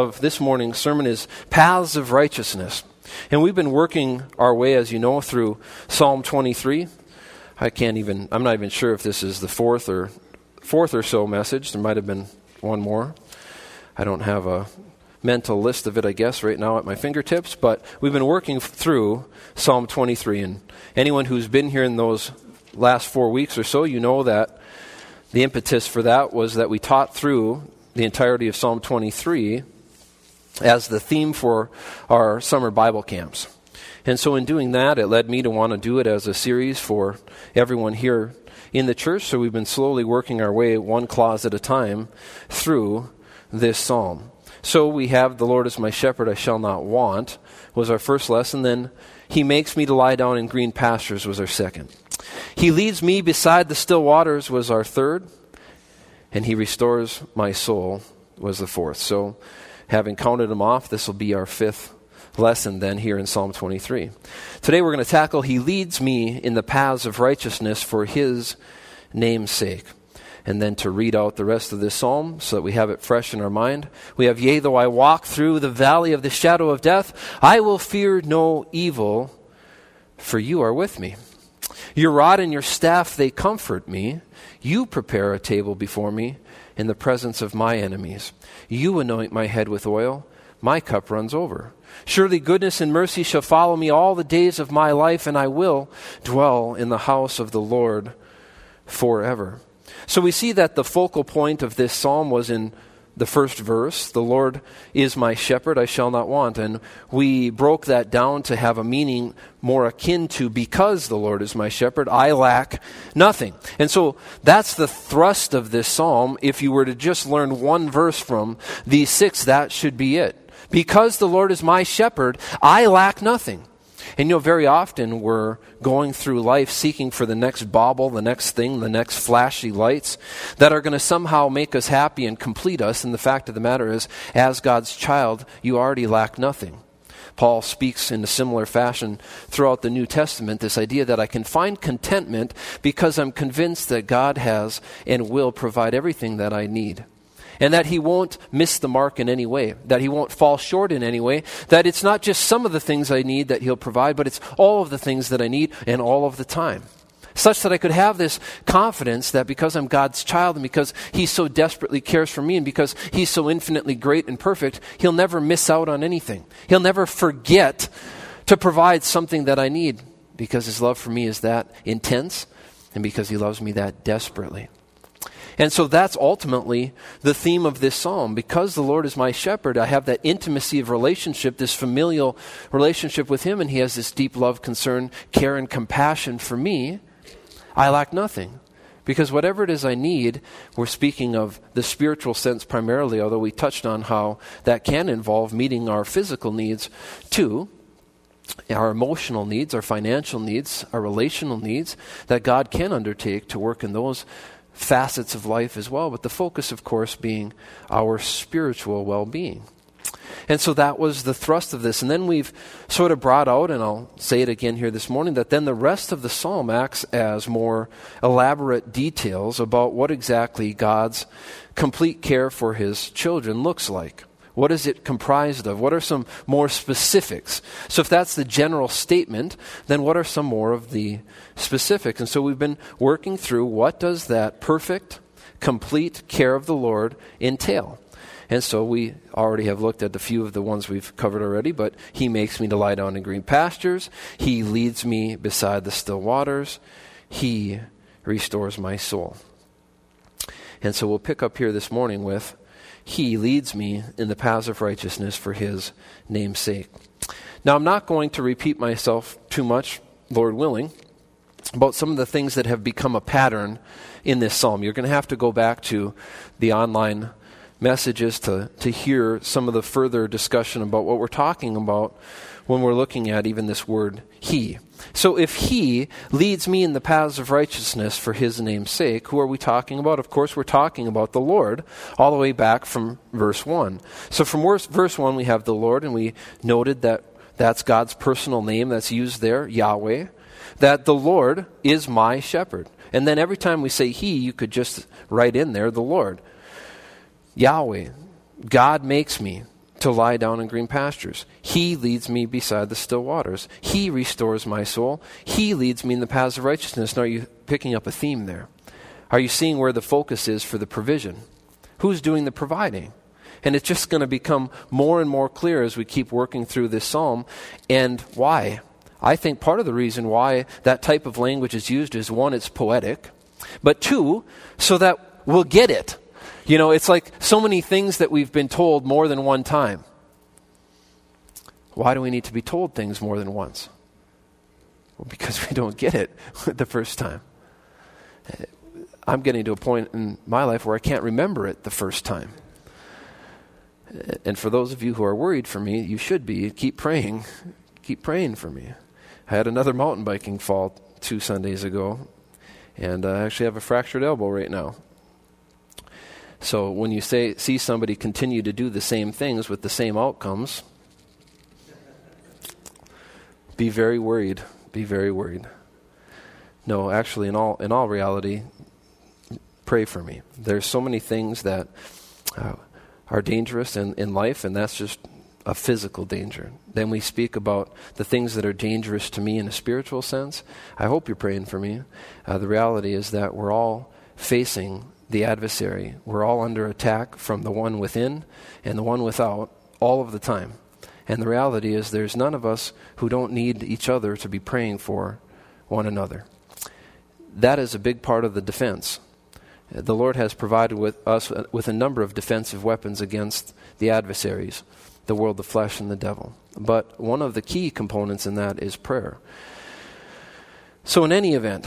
of this morning's sermon is Paths of Righteousness. And we've been working our way, as you know, through Psalm 23. I can't even, I'm not even sure if this is the fourth or fourth or so message. There might have been one more. I don't have a mental list of it, I guess, right now at my fingertips, but we've been working through Psalm 23. And anyone who's been here in those last four weeks or so, you know that the impetus for that was that we taught through the entirety of Psalm 23 as the theme for our summer Bible camps. And so, in doing that, it led me to want to do it as a series for everyone here in the church. So, we've been slowly working our way one clause at a time through this psalm. So, we have The Lord is my shepherd, I shall not want, was our first lesson. Then, He makes me to lie down in green pastures, was our second. He leads me beside the still waters, was our third and he restores my soul was the fourth. So, having counted them off, this will be our fifth lesson then here in Psalm 23. Today we're going to tackle He leads me in the paths of righteousness for His name's sake. And then to read out the rest of this psalm so that we have it fresh in our mind. We have, Yea, though I walk through the valley of the shadow of death, I will fear no evil, for you are with me. Your rod and your staff, they comfort me. You prepare a table before me in the presence of my enemies. You anoint my head with oil. My cup runs over. Surely goodness and mercy shall follow me all the days of my life, and I will dwell in the house of the Lord forever. So we see that the focal point of this psalm was in the first verse, the Lord is my shepherd, I shall not want. And we broke that down to have a meaning more akin to because the Lord is my shepherd, I lack nothing. And so that's the thrust of this psalm. If you were to just learn one verse from these six, that should be it. Because the Lord is my shepherd, I lack nothing. And you know, very often we're going through life seeking for the next bauble, the next thing, the next flashy lights that are going to somehow make us happy and complete us. And the fact of the matter is, as God's child, you already lack nothing. Paul speaks in a similar fashion throughout the New Testament this idea that I can find contentment because I'm convinced that God has and will provide everything that I need and that he won't miss the mark in any way, that he won't fall short in any way, that it's not just some of the things I need that he'll provide, but it's all of the things that I need and all of the time. Such that I could have this confidence that because I'm God's child and because He so desperately cares for me and because He's so infinitely great and perfect, He'll never miss out on anything. He'll never forget to provide something that I need because His love for me is that intense and because He loves me that desperately. And so that's ultimately the theme of this psalm. Because the Lord is my shepherd, I have that intimacy of relationship, this familial relationship with Him, and He has this deep love, concern, care, and compassion for me. I lack nothing. Because whatever it is I need, we're speaking of the spiritual sense primarily, although we touched on how that can involve meeting our physical needs too our emotional needs, our financial needs, our relational needs, that God can undertake to work in those facets of life as well, but the focus, of course, being our spiritual well being. And so that was the thrust of this. And then we've sort of brought out, and I'll say it again here this morning, that then the rest of the psalm acts as more elaborate details about what exactly God's complete care for his children looks like. What is it comprised of? What are some more specifics? So, if that's the general statement, then what are some more of the specifics? And so, we've been working through what does that perfect, complete care of the Lord entail? And so we already have looked at a few of the ones we've covered already, but He makes me to lie down in green pastures. He leads me beside the still waters. He restores my soul. And so we'll pick up here this morning with he leads me in the paths of righteousness for His name's sake. Now, I'm not going to repeat myself too much, Lord willing, about some of the things that have become a pattern in this psalm. You're going to have to go back to the online messages to, to hear some of the further discussion about what we're talking about when we're looking at even this word he. So if he leads me in the paths of righteousness for his name's sake, who are we talking about? Of course, we're talking about the Lord, all the way back from verse 1. So from verse 1, we have the Lord, and we noted that that's God's personal name that's used there, Yahweh, that the Lord is my shepherd. And then every time we say he, you could just write in there the Lord. Yahweh, God makes me to lie down in green pastures. He leads me beside the still waters. He restores my soul. He leads me in the paths of righteousness. Now, are you picking up a theme there? Are you seeing where the focus is for the provision? Who's doing the providing? And it's just going to become more and more clear as we keep working through this psalm. And why? I think part of the reason why that type of language is used is one, it's poetic, but two, so that we'll get it. You know, it's like so many things that we've been told more than one time. Why do we need to be told things more than once? Well, because we don't get it the first time. I'm getting to a point in my life where I can't remember it the first time. And for those of you who are worried for me, you should be. Keep praying. Keep praying for me. I had another mountain biking fall two Sundays ago, and I actually have a fractured elbow right now. So when you say, see somebody continue to do the same things with the same outcomes, be very worried. Be very worried. No, actually, in all in all reality, pray for me. There's so many things that uh, are dangerous in, in life, and that's just a physical danger. Then we speak about the things that are dangerous to me in a spiritual sense. I hope you're praying for me. Uh, the reality is that we're all facing the adversary. We're all under attack from the one within and the one without all of the time. And the reality is, there's none of us who don't need each other to be praying for one another. That is a big part of the defense. The Lord has provided with us uh, with a number of defensive weapons against the adversaries, the world, the flesh, and the devil. But one of the key components in that is prayer. So, in any event,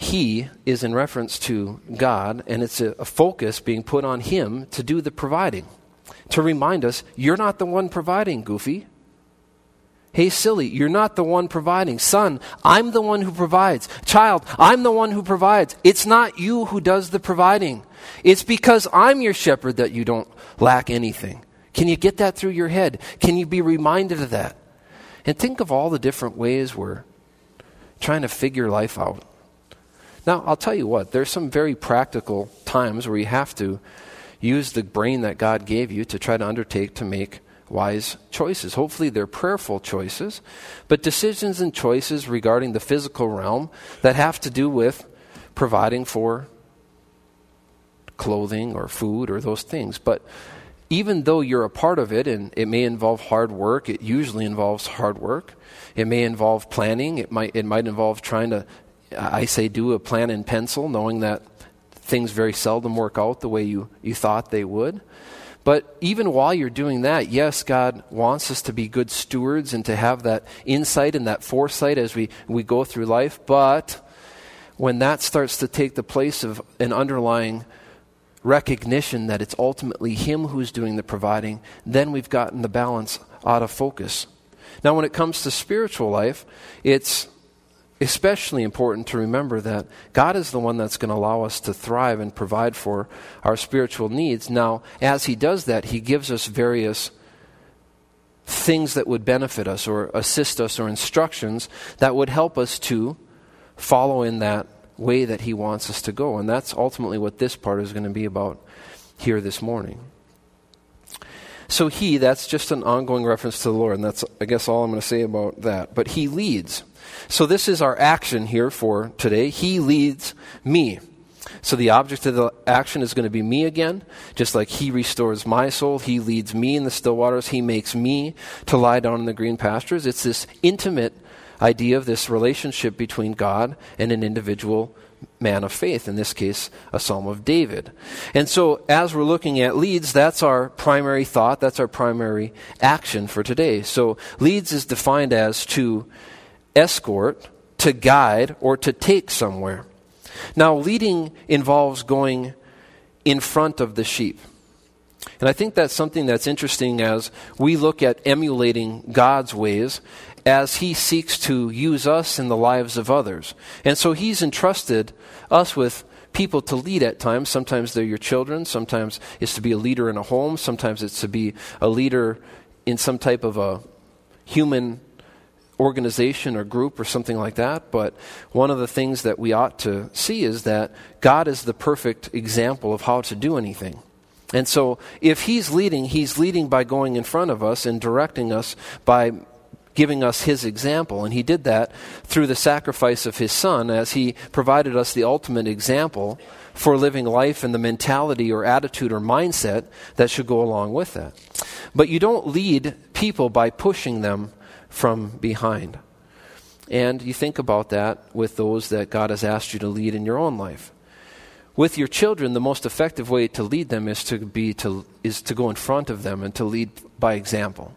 he is in reference to God, and it's a, a, focus being put on Him to do the providing. To remind us, you're not the one providing, Goofy. Hey, silly, you're not the one providing. Son, I'm the one who provides. Child, I'm the one who provides. It's not you who does the providing. It's because I'm your shepherd that you don't lack anything. Can you get that through your head? Can you be reminded of that? And think of all the different ways we're trying to figure life out. Now, I'll tell you what, there's some very practical times where you have to use the brain that God gave you to try to undertake to make wise choices. Hopefully, they're prayerful choices, but decisions and choices regarding the physical realm that have to do with providing for clothing or food or those things. But even though you're a part of it, and it may involve hard work, it usually involves hard work. It may involve planning. It might, it might involve trying to I say do a plan in pencil, knowing that things very seldom work out the way you, you thought they would. But even while you're doing that, yes, God wants us to be good stewards and to have that insight and that foresight as we, we go through life. But when that starts to take the place of an underlying recognition that it's ultimately Him who's doing the providing, then we've gotten the balance out of focus. Now, when it comes to spiritual life, it's especially important to remember that God is the one that's going to allow us to thrive and provide for our spiritual needs. Now, as He does that, He gives us various things that would benefit us or assist us or instructions that would help us to follow in that way that He wants us to go. And that's ultimately what this part is going to be about here this morning. So he, that's just an ongoing reference to the Lord, and that's, I guess, all I'm going to say about that. But he leads. So this is our action here for today. He leads me. So the object of the action is going to be me again. Just like he restores my soul, he leads me in the still waters, he makes me to lie down in the green pastures. It's this intimate idea of this relationship between God and an individual man of faith, in this case, a psalm of David. And so, as we're looking at leads, that's our primary thought, that's our primary action for today. So, leads is defined as to escort, to guide, or to take somewhere. Now, leading involves going in front of the sheep. And I think that's something that's interesting as we look at emulating God's ways as He seeks to use us in the lives of others. And so He's entrusted us with people to lead at times. Sometimes they're your children, sometimes it's to be a leader in a home, sometimes it's to be a leader in some type of a human organization or group or something like that. But one of the things that we ought to see is that God is the perfect example of how to do anything. And so, if He's leading, He's leading by going in front of us and directing us by giving us His example. And He did that through the sacrifice of His Son as He provided us the ultimate example for living life and the mentality or attitude or mindset that should go along with that. But you don't lead people by pushing them from behind. And you think about that with those that God has asked you to lead in your own life. With your children, the most effective way to lead them is to be to is to go in front of them and to lead by example.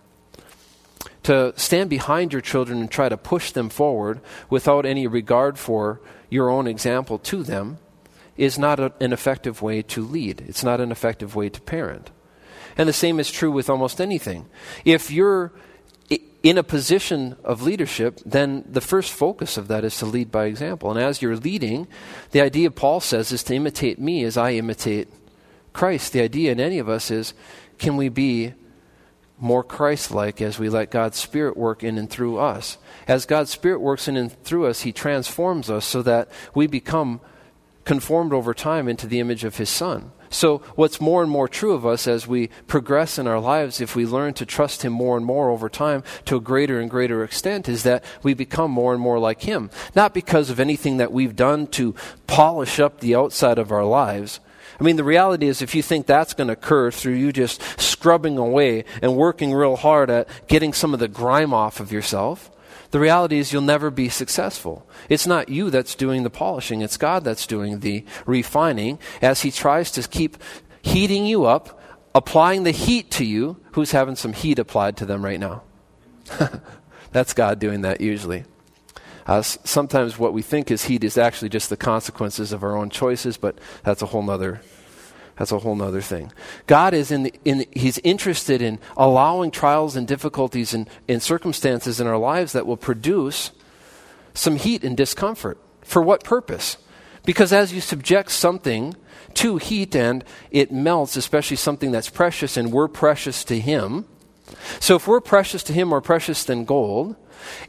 To stand behind your children and try to push them forward without any regard for your own example to them is not a, an effective way to lead. It's not an effective way to parent. And the same is true with almost anything. If you're in a position of leadership, then the first focus of that is to lead by example. And as you're leading, the idea Paul says is to imitate me as I imitate Christ. The idea in any of us is can we be more Christ like as we let God's Spirit work in and through us? As God's Spirit works in and through us, He transforms us so that we become conformed over time into the image of His Son. So, what's more and more true of us as we progress in our lives, if we learn to trust Him more and more over time to a greater and greater extent, is that we become more and more like Him. Not because of anything that we've done to polish up the outside of our lives. I mean, the reality is, if you think that's going to occur through you just scrubbing away and working real hard at getting some of the grime off of yourself, the reality is you'll never be successful. It's not you that's doing the polishing, it's God that's doing the refining as He tries to keep heating you up, applying the heat to you. Who's having some heat applied to them right now? that's God doing that usually. Uh, sometimes what we think is heat is actually just the consequences of our own choices, but that's a whole nother that's a whole other thing. God is in, the, in He's interested in allowing trials and difficulties and, and circumstances in our lives that will produce some heat and discomfort. For what purpose? Because as you subject something to heat and it melts, especially something that's precious, and we're precious to Him. So if we're precious to Him, more precious than gold,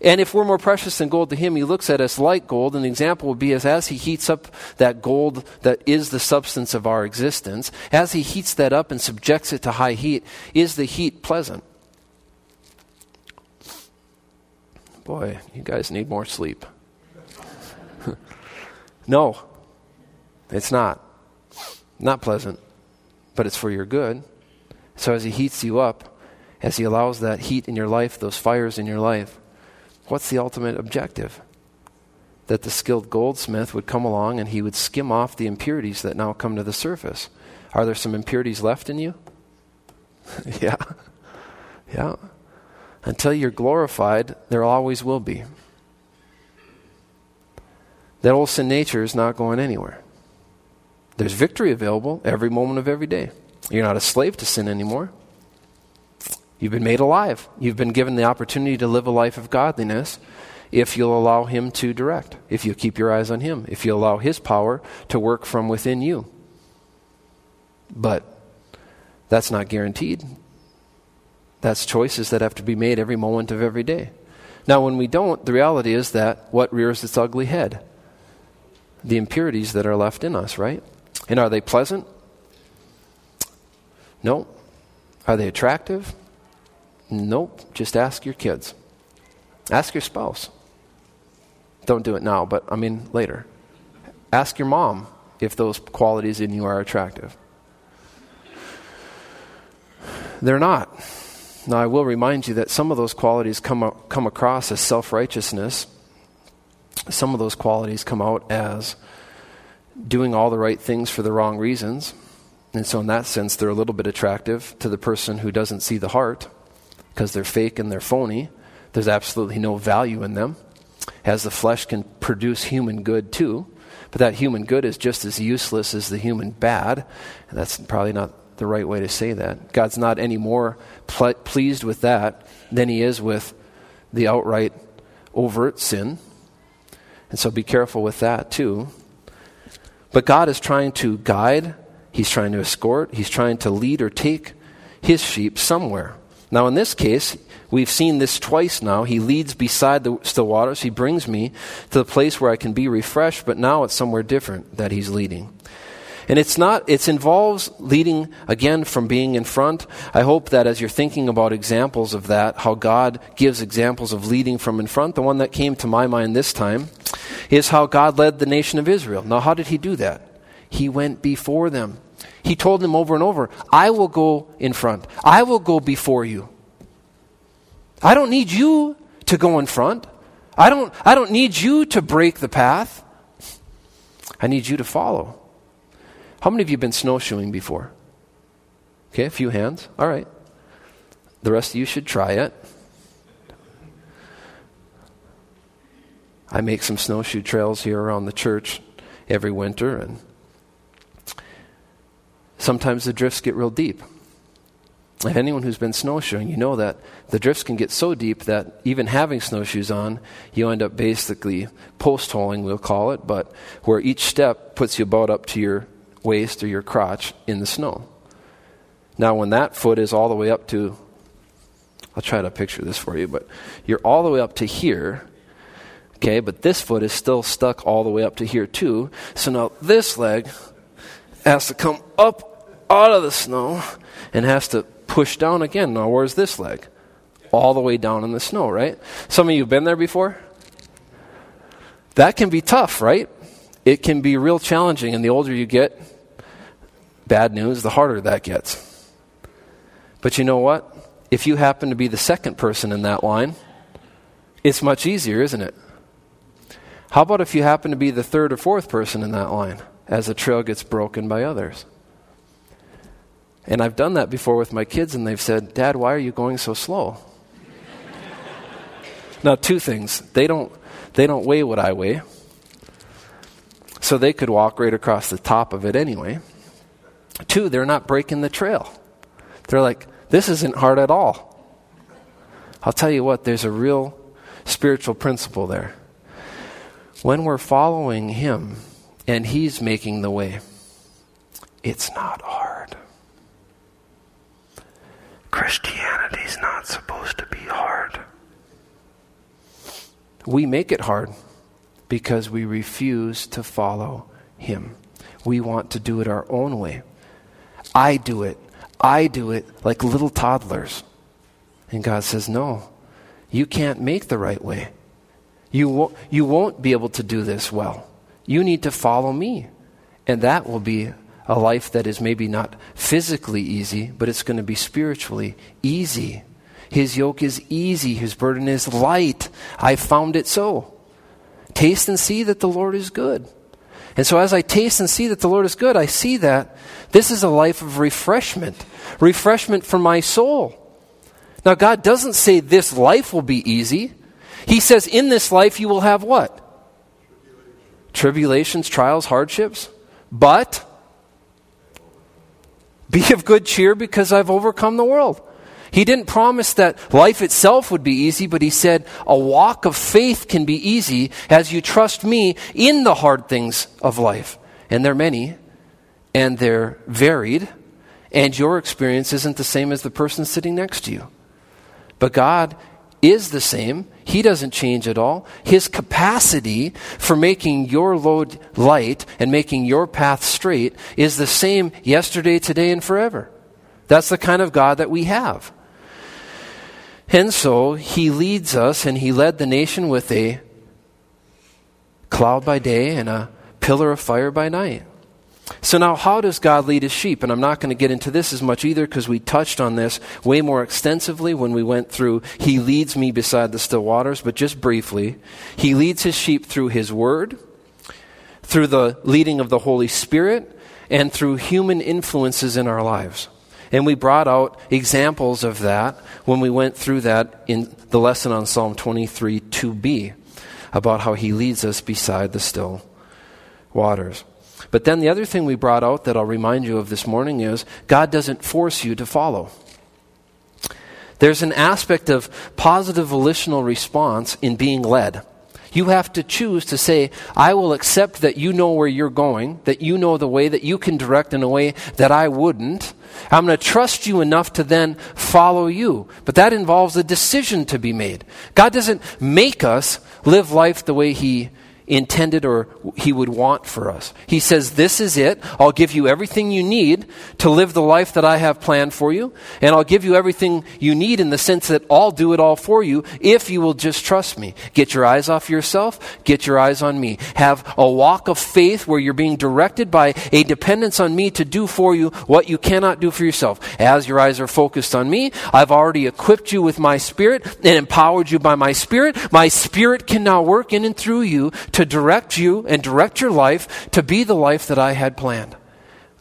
and if we're more precious than gold to him, he looks at us like gold. And the example would be as, as he heats up that gold that is the substance of our existence, as he heats that up and subjects it to high heat, is the heat pleasant? Boy, you guys need more sleep. no, it's not. Not pleasant, but it's for your good. So as he heats you up, as he allows that heat in your life, those fires in your life, What's the ultimate objective? That the skilled goldsmith would come along and he would skim off the impurities that now come to the surface. Are there some impurities left in you? yeah. Yeah. Until you're glorified, there always will be. That old sin nature is not going anywhere. There's victory available every moment of every day. You're not a slave to sin anymore. You've been made alive. You've been given the opportunity to live a life of godliness if you'll allow Him to direct, if you keep your eyes on Him, if you allow His power to work from within you. But that's not guaranteed. That's choices that have to be made every moment of every day. Now, when we don't, the reality is that what rears its ugly head? The impurities that are left in us, right? And are they pleasant? No. Are they attractive? Nope, just ask your kids. Ask your spouse. Don't do it now, but I mean later. Ask your mom if those qualities in you are attractive. They're not. Now, I will remind you that some of those qualities come, come across as self righteousness. Some of those qualities come out as doing all the right things for the wrong reasons. And so, in that sense, they're a little bit attractive to the person who doesn't see the heart because they're fake and they're phony. There's absolutely no value in them, as the flesh can produce human good too. But that human good is just as useless as the human bad. And that's probably not the right way to say that. God's not any more ple- pleased with that than he is with the outright overt sin. And so be careful with that too. But God is trying to guide, He's trying to escort, He's trying to lead or take His sheep somewhere. Now, in this case, we've seen this twice now. He leads beside the still waters. He brings me to the place where I can be refreshed, but now it's somewhere different that he's leading. And it's not, it involves leading again from being in front. I hope that as you're thinking about examples of that, how God gives examples of leading from in front, the one that came to my mind this time is how God led the nation of Israel. Now, how did he do that? He went before them. He told them over and over, I will go in front. I will go before you. I don't need you to go in front. I don't, I don't need you to break the path. I need you to follow. How many of you have been snowshoeing before? Okay, a few hands. All right. The rest of you should try it. I make some snowshoe trails here around the church every winter, and sometimes the drifts get real deep. If anyone who's been snowshoeing, you know that the drifts can get so deep that even having snowshoes on, you end up basically post holing, we'll call it, but where each step puts you about up to your waist or your crotch in the snow. Now, when that foot is all the way up to, I'll try to picture this for you, but you're all the way up to here, okay, but this foot is still stuck all the way up to here too. So now this leg has to come up out of the snow and has to push down again. Now, where's this leg? All the way down in the snow, right? Some of you have been there before? That can be tough, right? It can be real challenging, and the older you get, bad news, the harder that gets. But you know what? If you happen to be the second person in that line, it's much easier, isn't it? How about if you happen to be the third or fourth person in that line as the trail gets broken by others? And I've done that before with my kids, and they've said, Dad, why are you going so slow? now, two things. They don't, they don't weigh what I weigh, so they could walk right across the top of it anyway. Two, they're not breaking the trail. They're like, this isn't hard at all. I'll tell you what, there's a real spiritual principle there. When we're following Him and He's making the way, it's not hard. Christianity's not supposed to be hard. We make it hard because we refuse to follow Him. We want to do it our own way. I do it. I do it like little toddlers. And God says, No, you can't make the right way. You won't, you won't be able to do this well. You need to follow me. And that will be a life that is maybe not physically easy, but it's going to be spiritually easy. His yoke is easy, his burden is light. I found it so. Taste and see that the Lord is good. And so, as I taste and see that the Lord is good, I see that this is a life of refreshment, refreshment for my soul. Now, God doesn't say this life will be easy. He says, in this life, you will have what? Tribulations, trials, hardships. But be of good cheer because I've overcome the world. He didn't promise that life itself would be easy, but he said a walk of faith can be easy as you trust me in the hard things of life. And they're many, and they're varied, and your experience isn't the same as the person sitting next to you. But God is the same. He doesn't change at all. His capacity for making your load light and making your path straight is the same yesterday, today, and forever. That's the kind of God that we have. And so he leads us, and he led the nation with a cloud by day and a pillar of fire by night. So, now how does God lead his sheep? And I'm not going to get into this as much either because we touched on this way more extensively when we went through He leads me beside the still waters, but just briefly. He leads his sheep through his word, through the leading of the Holy Spirit, and through human influences in our lives. And we brought out examples of that when we went through that in the lesson on Psalm 23 2b about how he leads us beside the still waters. But then the other thing we brought out that I'll remind you of this morning is God doesn't force you to follow. There's an aspect of positive volitional response in being led. You have to choose to say, I will accept that you know where you're going, that you know the way, that you can direct in a way that I wouldn't. I'm going to trust you enough to then follow you. But that involves a decision to be made. God doesn't make us live life the way He intended or he would want for us. He says, This is it. I'll give you everything you need to live the life that I have planned for you. And I'll give you everything you need in the sense that I'll do it all for you if you will just trust me. Get your eyes off yourself, get your eyes on me. Have a walk of faith where you're being directed by a dependence on me to do for you what you cannot do for yourself. As your eyes are focused on me, I've already equipped you with my spirit and empowered you by my spirit. My spirit can now work in and through you to direct you and direct your life to be the life that I had planned.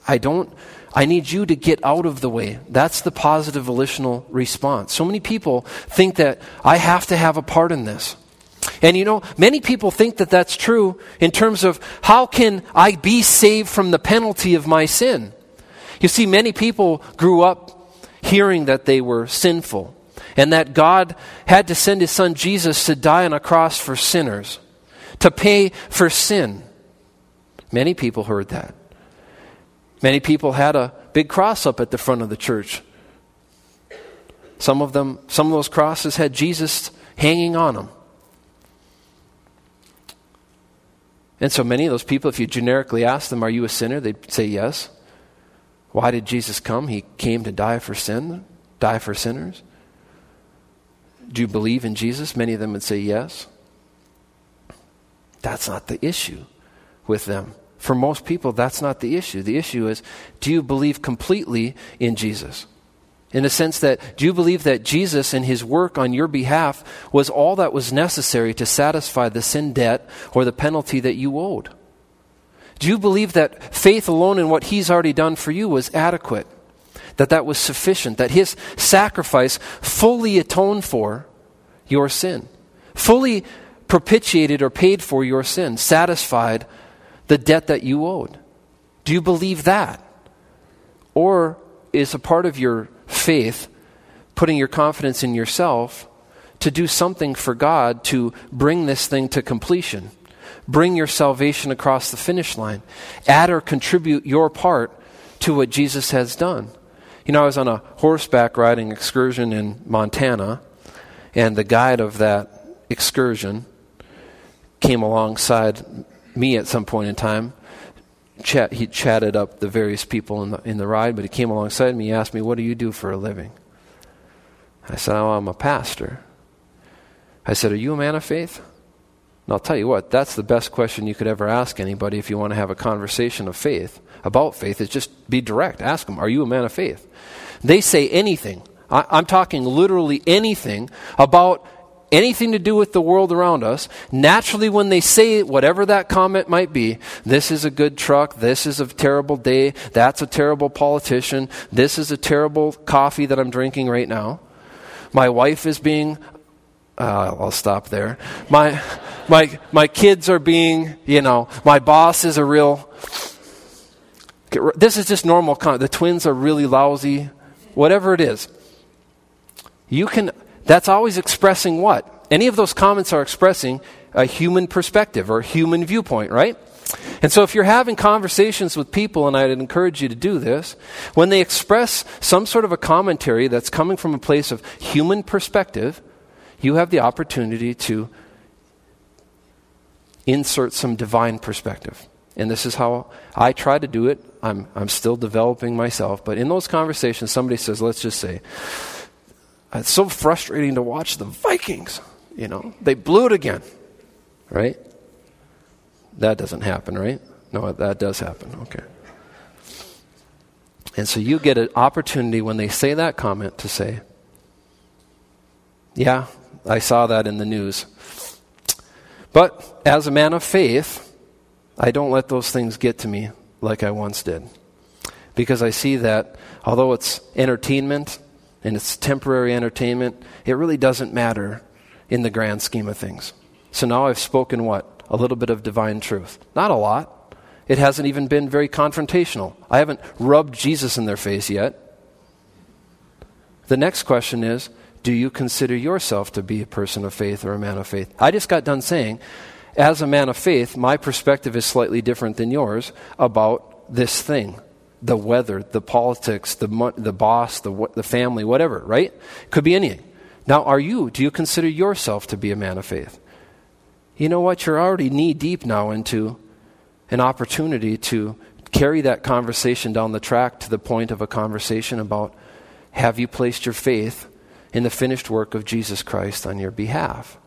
I don't I need you to get out of the way. That's the positive volitional response. So many people think that I have to have a part in this. And you know, many people think that that's true in terms of how can I be saved from the penalty of my sin? You see, many people grew up hearing that they were sinful and that God had to send his son Jesus to die on a cross for sinners, to pay for sin. Many people heard that. Many people had a big cross up at the front of the church. Some of them, some of those crosses had Jesus hanging on them. And so many of those people, if you generically ask them, Are you a sinner? they'd say yes. Why did Jesus come? He came to die for sin, die for sinners. Do you believe in Jesus? Many of them would say yes. That's not the issue with them. For most people, that's not the issue. The issue is do you believe completely in Jesus? In the sense that, do you believe that Jesus and his work on your behalf was all that was necessary to satisfy the sin debt or the penalty that you owed? Do you believe that faith alone in what he's already done for you was adequate? that that was sufficient, that his sacrifice fully atoned for your sin, fully propitiated or paid for your sin, satisfied the debt that you owed. Do you believe that? Or is a part of your faith putting your confidence in yourself to do something for God to bring this thing to completion? Bring your salvation across the finish line. Add or contribute your part to what Jesus has done. You know, I was on a horseback riding excursion in Montana, and the guide of that excursion came alongside me at some point in time. Chat, he chatted up the various people in the, in the ride, but he came alongside me. He asked me, What do you do for a living? I said, Oh, I'm a pastor. I said, Are you a man of faith? And I'll tell you what, that's the best question you could ever ask anybody if you want to have a conversation of faith about faith is just be direct. Ask them, Are you a man of faith? They say anything. I, I'm talking literally anything about anything to do with the world around us, naturally, when they say whatever that comment might be, this is a good truck, this is a terrible day, that's a terrible politician, this is a terrible coffee that I'm drinking right now, my wife is being. Uh, I'll stop there. My, my, my kids are being, you know, my boss is a real this is just normal. The twins are really lousy. Whatever it is. You can, that's always expressing what? Any of those comments are expressing a human perspective or human viewpoint, right? And so, if you're having conversations with people, and I'd encourage you to do this, when they express some sort of a commentary that's coming from a place of human perspective, you have the opportunity to insert some divine perspective. And this is how I try to do it. I'm, I'm still developing myself. But in those conversations, somebody says, let's just say, it's so frustrating to watch the Vikings. You know, they blew it again, right? That doesn't happen, right? No, that does happen. Okay. And so you get an opportunity when they say that comment to say, Yeah, I saw that in the news. But as a man of faith, I don't let those things get to me like I once did. Because I see that although it's entertainment and it's temporary entertainment, it really doesn't matter in the grand scheme of things. So now I've spoken what? A little bit of divine truth. Not a lot. It hasn't even been very confrontational. I haven't rubbed Jesus in their face yet. The next question is do you consider yourself to be a person of faith or a man of faith? I just got done saying as a man of faith, my perspective is slightly different than yours about this thing the weather, the politics, the, the boss, the, the family, whatever, right? Could be anything. Now, are you, do you consider yourself to be a man of faith? You know what? You're already knee deep now into an opportunity to carry that conversation down the track to the point of a conversation about have you placed your faith in the finished work of Jesus Christ on your behalf?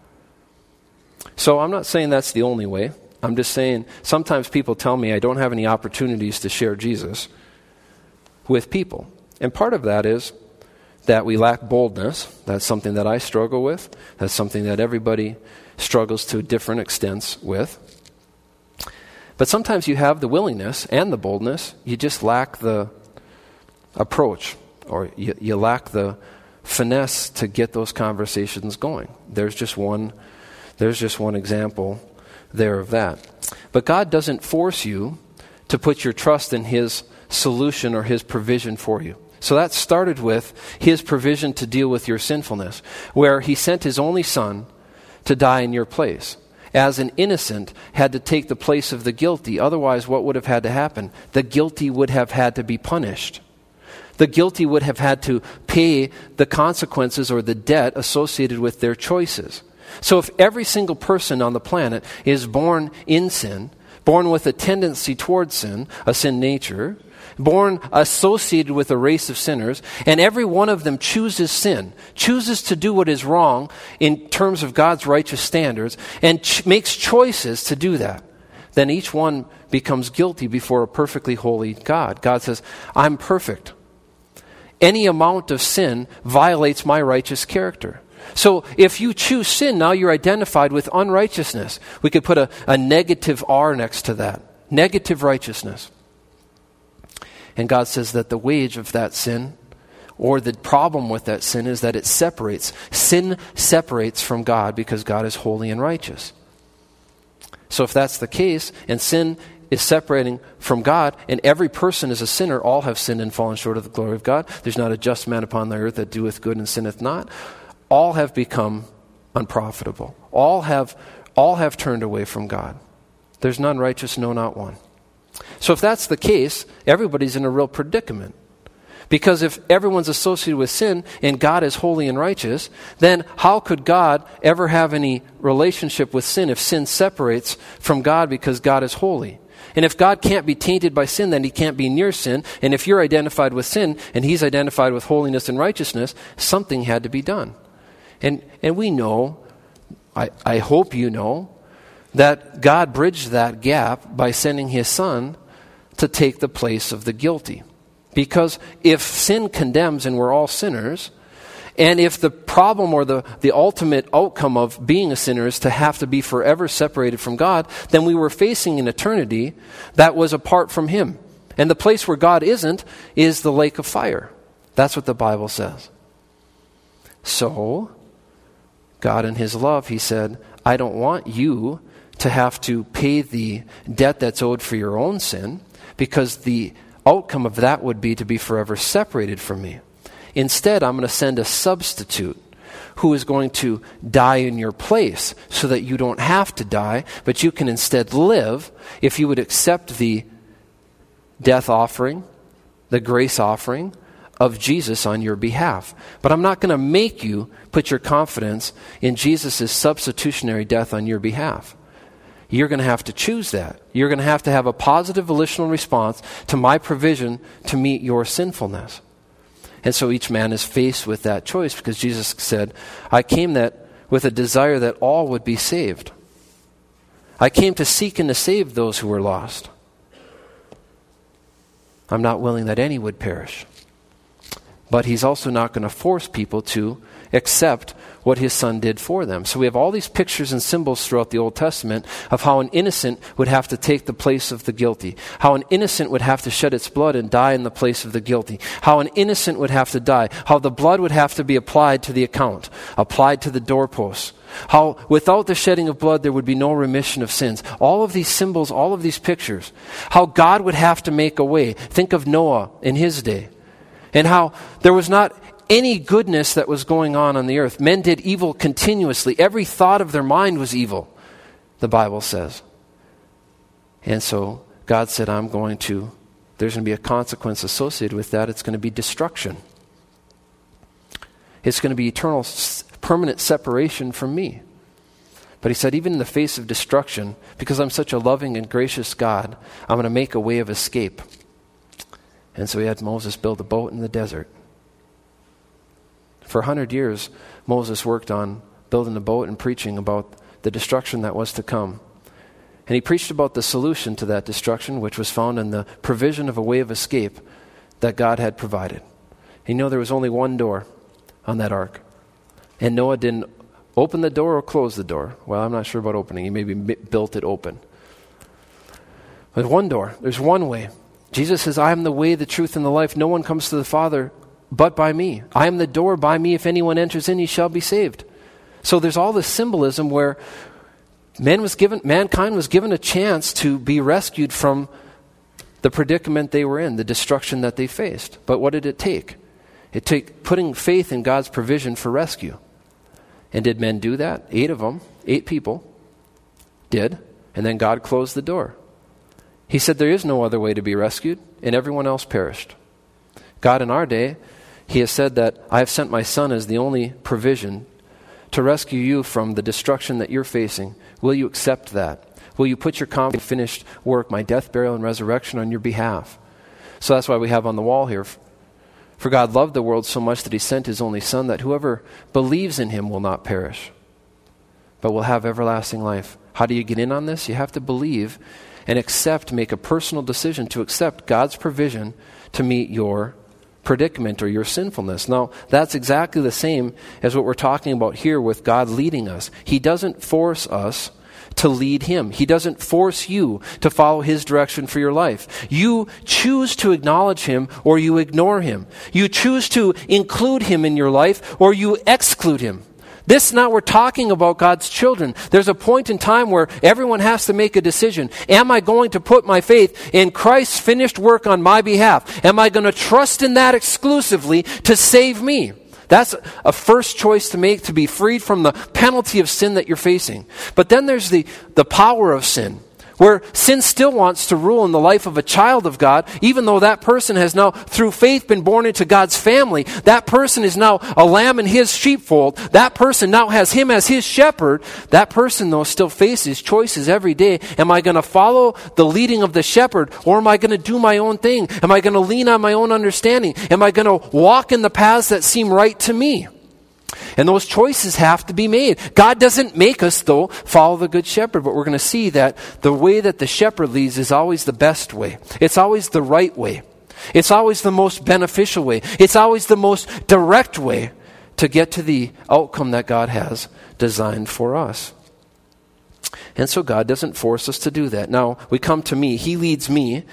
So I'm not saying that's the only way. I'm just saying sometimes people tell me I don't have any opportunities to share Jesus with people. And part of that is that we lack boldness. That's something that I struggle with. That's something that everybody struggles to different extents with. But sometimes you have the willingness and the boldness, you just lack the approach, or you, you lack the finesse to get those conversations going. There's just one there's just one example there of that. But God doesn't force you to put your trust in his solution or his provision for you. So that started with his provision to deal with your sinfulness, where he sent his only son to die in your place. As an innocent had to take the place of the guilty. Otherwise, what would have had to happen? The guilty would have had to be punished. The guilty would have had to pay the consequences or the debt associated with their choices. So if every single person on the planet is born in sin, born with a tendency towards sin, a sin nature, born associated with a race of sinners, and every one of them chooses sin, chooses to do what is wrong in terms of God's righteous standards, and ch- makes choices to do that, then each one becomes guilty before a perfectly holy God. God says, I'm perfect. Any amount of sin violates my righteous character. So if you choose sin, now you're identified with unrighteousness. We could put a, a negative R next to that. Negative righteousness. And God says that the wage of that sin, or the problem with that sin, is that it separates. Sin separates from God because God is holy and righteous. So if that's the case, and sin is separating from God, and every person is a sinner, all have sinned and fallen short of the glory of God. There's not a just man upon the earth that doeth good and sinneth not. All have become unprofitable. All have, all have turned away from God. There's none righteous, no, not one. So if that's the case, everybody's in a real predicament. Because if everyone's associated with sin and God is holy and righteous, then how could God ever have any relationship with sin if sin separates from God because God is holy? And if God can't be tainted by sin, then he can't be near sin. And if you're identified with sin and he's identified with holiness and righteousness, something had to be done. And, and we know, I, I hope you know, that God bridged that gap by sending his son to take the place of the guilty. Because if sin condemns and we're all sinners, and if the problem or the, the ultimate outcome of being a sinner is to have to be forever separated from God, then we were facing an eternity that was apart from Him. And the place where God isn't is the lake of fire. That's what the Bible says. So, God, in His love, He said, I don't want you to have to pay the debt that's owed for your own sin, because the outcome of that would be to be forever separated from me. Instead, I'm going to send a substitute who is going to die in your place so that you don't have to die, but you can instead live if you would accept the death offering, the grace offering of Jesus on your behalf. But I'm not going to make you put your confidence in Jesus' substitutionary death on your behalf you're going to have to choose that. You're going to have to have a positive volitional response to my provision to meet your sinfulness. And so each man is faced with that choice because Jesus said, I came that with a desire that all would be saved. I came to seek and to save those who were lost. I'm not willing that any would perish. But he's also not going to force people to accept what his son did for them. So we have all these pictures and symbols throughout the Old Testament of how an innocent would have to take the place of the guilty, how an innocent would have to shed its blood and die in the place of the guilty, how an innocent would have to die, how the blood would have to be applied to the account, applied to the doorposts. How without the shedding of blood there would be no remission of sins. All of these symbols, all of these pictures. How God would have to make a way. Think of Noah in his day. And how there was not any goodness that was going on on the earth. Men did evil continuously. Every thought of their mind was evil, the Bible says. And so God said, I'm going to, there's going to be a consequence associated with that. It's going to be destruction. It's going to be eternal, permanent separation from me. But he said, even in the face of destruction, because I'm such a loving and gracious God, I'm going to make a way of escape. And so he had Moses build a boat in the desert. For a hundred years, Moses worked on building a boat and preaching about the destruction that was to come. And he preached about the solution to that destruction, which was found in the provision of a way of escape that God had provided. You know, there was only one door on that ark. And Noah didn't open the door or close the door. Well, I'm not sure about opening. He maybe built it open. There's one door, there's one way. Jesus says, I am the way, the truth, and the life. No one comes to the Father but by me. I am the door. By me, if anyone enters in, he shall be saved. So there's all this symbolism where man was given, mankind was given a chance to be rescued from the predicament they were in, the destruction that they faced. But what did it take? It took putting faith in God's provision for rescue. And did men do that? Eight of them, eight people did. And then God closed the door. He said there is no other way to be rescued, and everyone else perished. God, in our day, He has said that I have sent my Son as the only provision to rescue you from the destruction that you're facing. Will you accept that? Will you put your in finished work, my death, burial, and resurrection on your behalf? So that's why we have on the wall here For God loved the world so much that He sent His only Son, that whoever believes in Him will not perish, but will have everlasting life. How do you get in on this? You have to believe and accept, make a personal decision to accept God's provision to meet your predicament or your sinfulness. Now, that's exactly the same as what we're talking about here with God leading us. He doesn't force us to lead Him. He doesn't force you to follow His direction for your life. You choose to acknowledge Him or you ignore Him. You choose to include Him in your life or you exclude Him. This now we're talking about God's children. There's a point in time where everyone has to make a decision. Am I going to put my faith in Christ's finished work on my behalf? Am I going to trust in that exclusively to save me? That's a first choice to make to be freed from the penalty of sin that you're facing. But then there's the, the power of sin where sin still wants to rule in the life of a child of God, even though that person has now, through faith, been born into God's family. That person is now a lamb in his sheepfold. That person now has him as his shepherd. That person, though, still faces choices every day. Am I going to follow the leading of the shepherd, or am I going to do my own thing? Am I going to lean on my own understanding? Am I going to walk in the paths that seem right to me? And those choices have to be made. God doesn't make us, though, follow the Good Shepherd, but we're going to see that the way that the shepherd leads is always the best way. It's always the right way. It's always the most beneficial way. It's always the most direct way to get to the outcome that God has designed for us. And so God doesn't force us to do that. Now, we come to me. He leads me.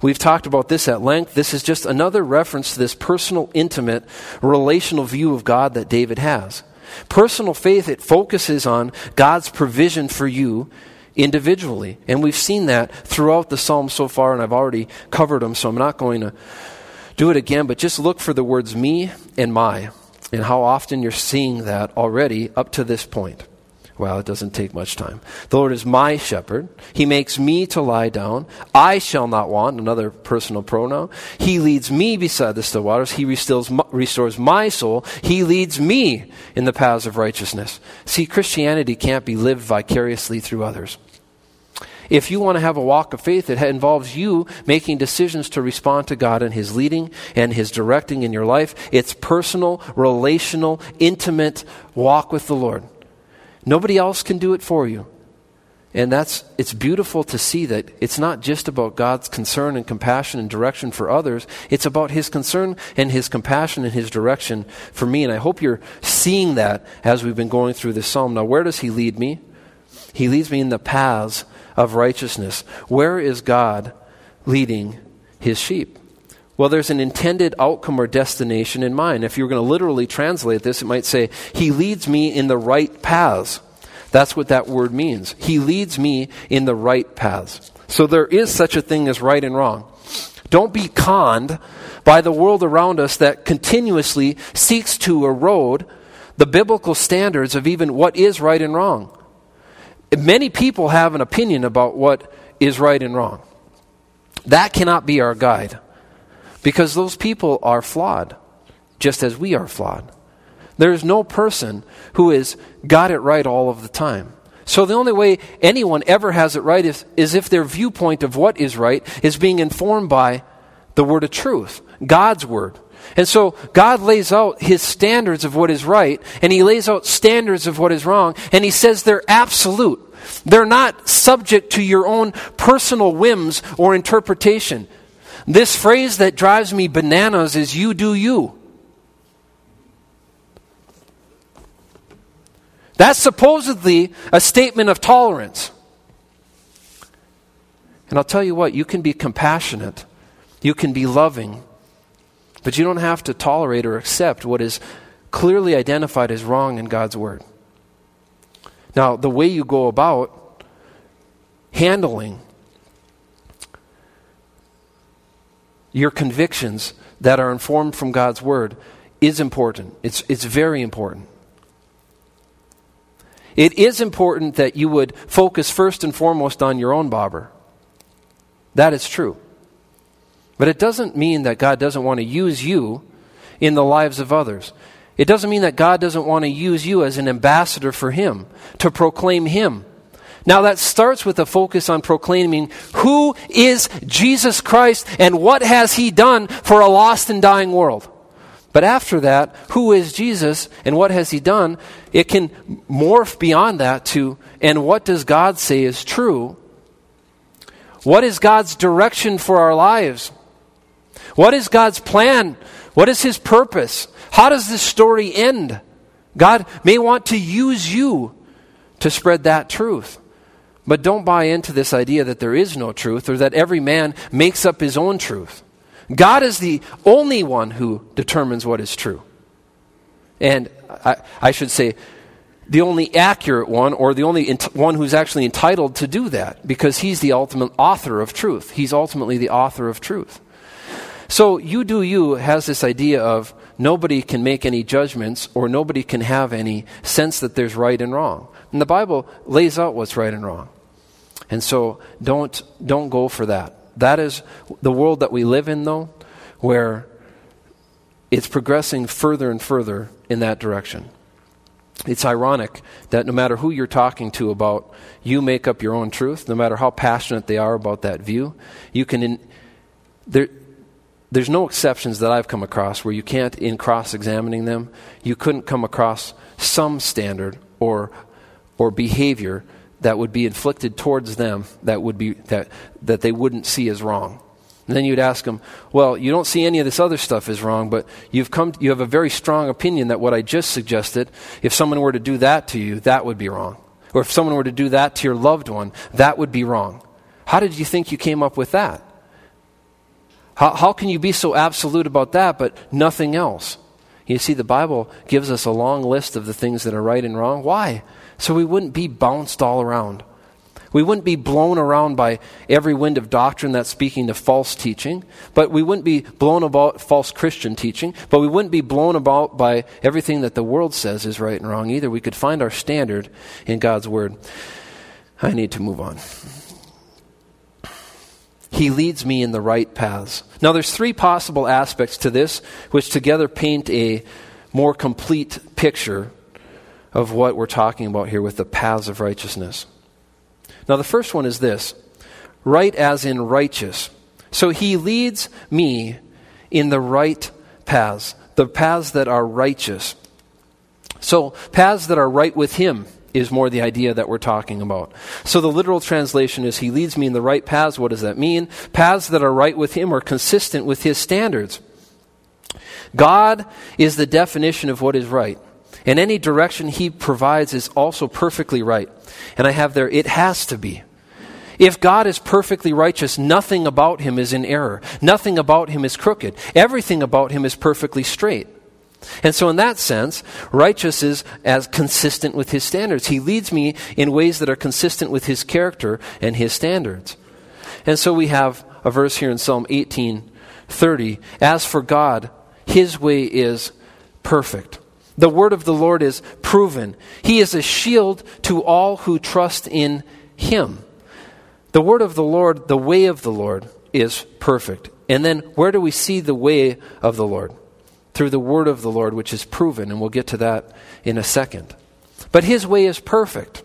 We've talked about this at length. This is just another reference to this personal, intimate, relational view of God that David has. Personal faith, it focuses on God's provision for you individually. And we've seen that throughout the Psalms so far, and I've already covered them, so I'm not going to do it again, but just look for the words me and my, and how often you're seeing that already up to this point. Well, it doesn't take much time. The Lord is my shepherd. He makes me to lie down. I shall not want, another personal pronoun. He leads me beside the still waters. He restores my, restores my soul. He leads me in the paths of righteousness. See, Christianity can't be lived vicariously through others. If you want to have a walk of faith, it involves you making decisions to respond to God and His leading and His directing in your life. It's personal, relational, intimate walk with the Lord. Nobody else can do it for you. And that's it's beautiful to see that it's not just about God's concern and compassion and direction for others, it's about his concern and his compassion and his direction for me. And I hope you're seeing that as we've been going through this psalm. Now, where does he lead me? He leads me in the paths of righteousness. Where is God leading his sheep? Well, there's an intended outcome or destination in mind. If you're going to literally translate this, it might say, He leads me in the right paths. That's what that word means. He leads me in the right paths. So there is such a thing as right and wrong. Don't be conned by the world around us that continuously seeks to erode the biblical standards of even what is right and wrong. Many people have an opinion about what is right and wrong. That cannot be our guide. Because those people are flawed, just as we are flawed. There is no person who has got it right all of the time. So the only way anyone ever has it right is, is if their viewpoint of what is right is being informed by the word of truth, God's word. And so God lays out his standards of what is right, and he lays out standards of what is wrong, and he says they're absolute. They're not subject to your own personal whims or interpretation. This phrase that drives me bananas is you do you. That's supposedly a statement of tolerance. And I'll tell you what, you can be compassionate, you can be loving, but you don't have to tolerate or accept what is clearly identified as wrong in God's Word. Now, the way you go about handling your convictions that are informed from God's Word is important. It's, it's very important. It is important that you would focus first and foremost on your own bobber. That is true. But it doesn't mean that God doesn't want to use you in the lives of others. It doesn't mean that God doesn't want to use you as an ambassador for Him, to proclaim Him. Now, that starts with a focus on proclaiming who is Jesus Christ and what has He done for a lost and dying world. But after that, who is Jesus and what has he done? It can morph beyond that to, and what does God say is true? What is God's direction for our lives? What is God's plan? What is his purpose? How does this story end? God may want to use you to spread that truth. But don't buy into this idea that there is no truth or that every man makes up his own truth. God is the only one who determines what is true. And I, I should say, the only accurate one, or the only ent- one who's actually entitled to do that, because he's the ultimate author of truth. He's ultimately the author of truth. So, you do you has this idea of nobody can make any judgments or nobody can have any sense that there's right and wrong. And the Bible lays out what's right and wrong. And so, don't, don't go for that. That is the world that we live in, though, where it's progressing further and further in that direction. It's ironic that no matter who you're talking to about, you make up your own truth, no matter how passionate they are about that view. You can, in, there, there's no exceptions that I've come across where you can't, in cross examining them, you couldn't come across some standard or, or behavior that would be inflicted towards them that would be that that they wouldn't see as wrong. And then you'd ask them, "Well, you don't see any of this other stuff as wrong, but you've come you have a very strong opinion that what I just suggested, if someone were to do that to you, that would be wrong. Or if someone were to do that to your loved one, that would be wrong. How did you think you came up with that? How, how can you be so absolute about that, but nothing else? You see, the Bible gives us a long list of the things that are right and wrong. Why? So we wouldn't be bounced all around. We wouldn't be blown around by every wind of doctrine that's speaking to false teaching, but we wouldn't be blown about false Christian teaching, but we wouldn't be blown about by everything that the world says is right and wrong either. We could find our standard in God's Word. I need to move on. He leads me in the right paths. Now, there's three possible aspects to this, which together paint a more complete picture of what we're talking about here with the paths of righteousness. Now, the first one is this right as in righteous. So he leads me in the right paths, the paths that are righteous. So, paths that are right with him is more the idea that we're talking about. So, the literal translation is He leads me in the right paths. What does that mean? Paths that are right with Him are consistent with His standards. God is the definition of what is right. And any direction He provides is also perfectly right. And I have there, it has to be. If God is perfectly righteous, nothing about Him is in error. Nothing about Him is crooked. Everything about Him is perfectly straight. And so, in that sense, righteous is as consistent with His standards. He leads me in ways that are consistent with His character and His standards. And so, we have a verse here in Psalm 18 30. As for God, His way is perfect. The word of the Lord is proven. He is a shield to all who trust in him. The word of the Lord, the way of the Lord, is perfect. And then where do we see the way of the Lord? Through the word of the Lord, which is proven, and we'll get to that in a second. But his way is perfect.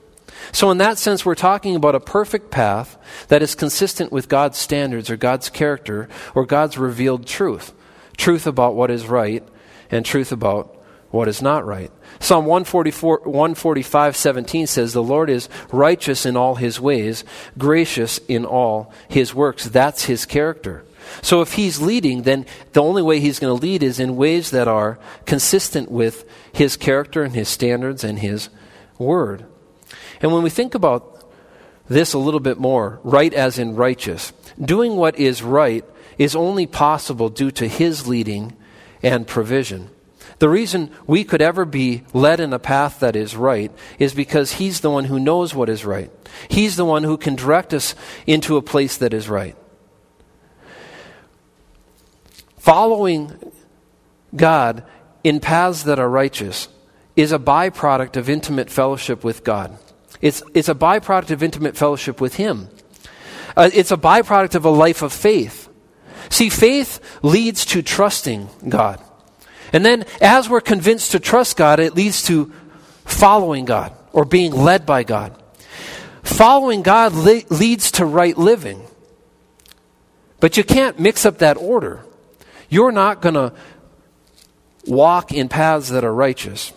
So, in that sense, we're talking about a perfect path that is consistent with God's standards or God's character or God's revealed truth truth about what is right and truth about what is not right. Psalm 144, 145, 17 says, The Lord is righteous in all his ways, gracious in all his works. That's his character. So if he's leading, then the only way he's going to lead is in ways that are consistent with his character and his standards and his word. And when we think about this a little bit more, right as in righteous, doing what is right is only possible due to His leading and provision. The reason we could ever be led in a path that is right is because He's the one who knows what is right. He's the one who can direct us into a place that is right. Following God in paths that are righteous is a byproduct of intimate fellowship with God. It's, it's a byproduct of intimate fellowship with Him. Uh, it's a byproduct of a life of faith. See, faith leads to trusting God. And then, as we're convinced to trust God, it leads to following God or being led by God. Following God le- leads to right living. But you can't mix up that order. You're not going to walk in paths that are righteous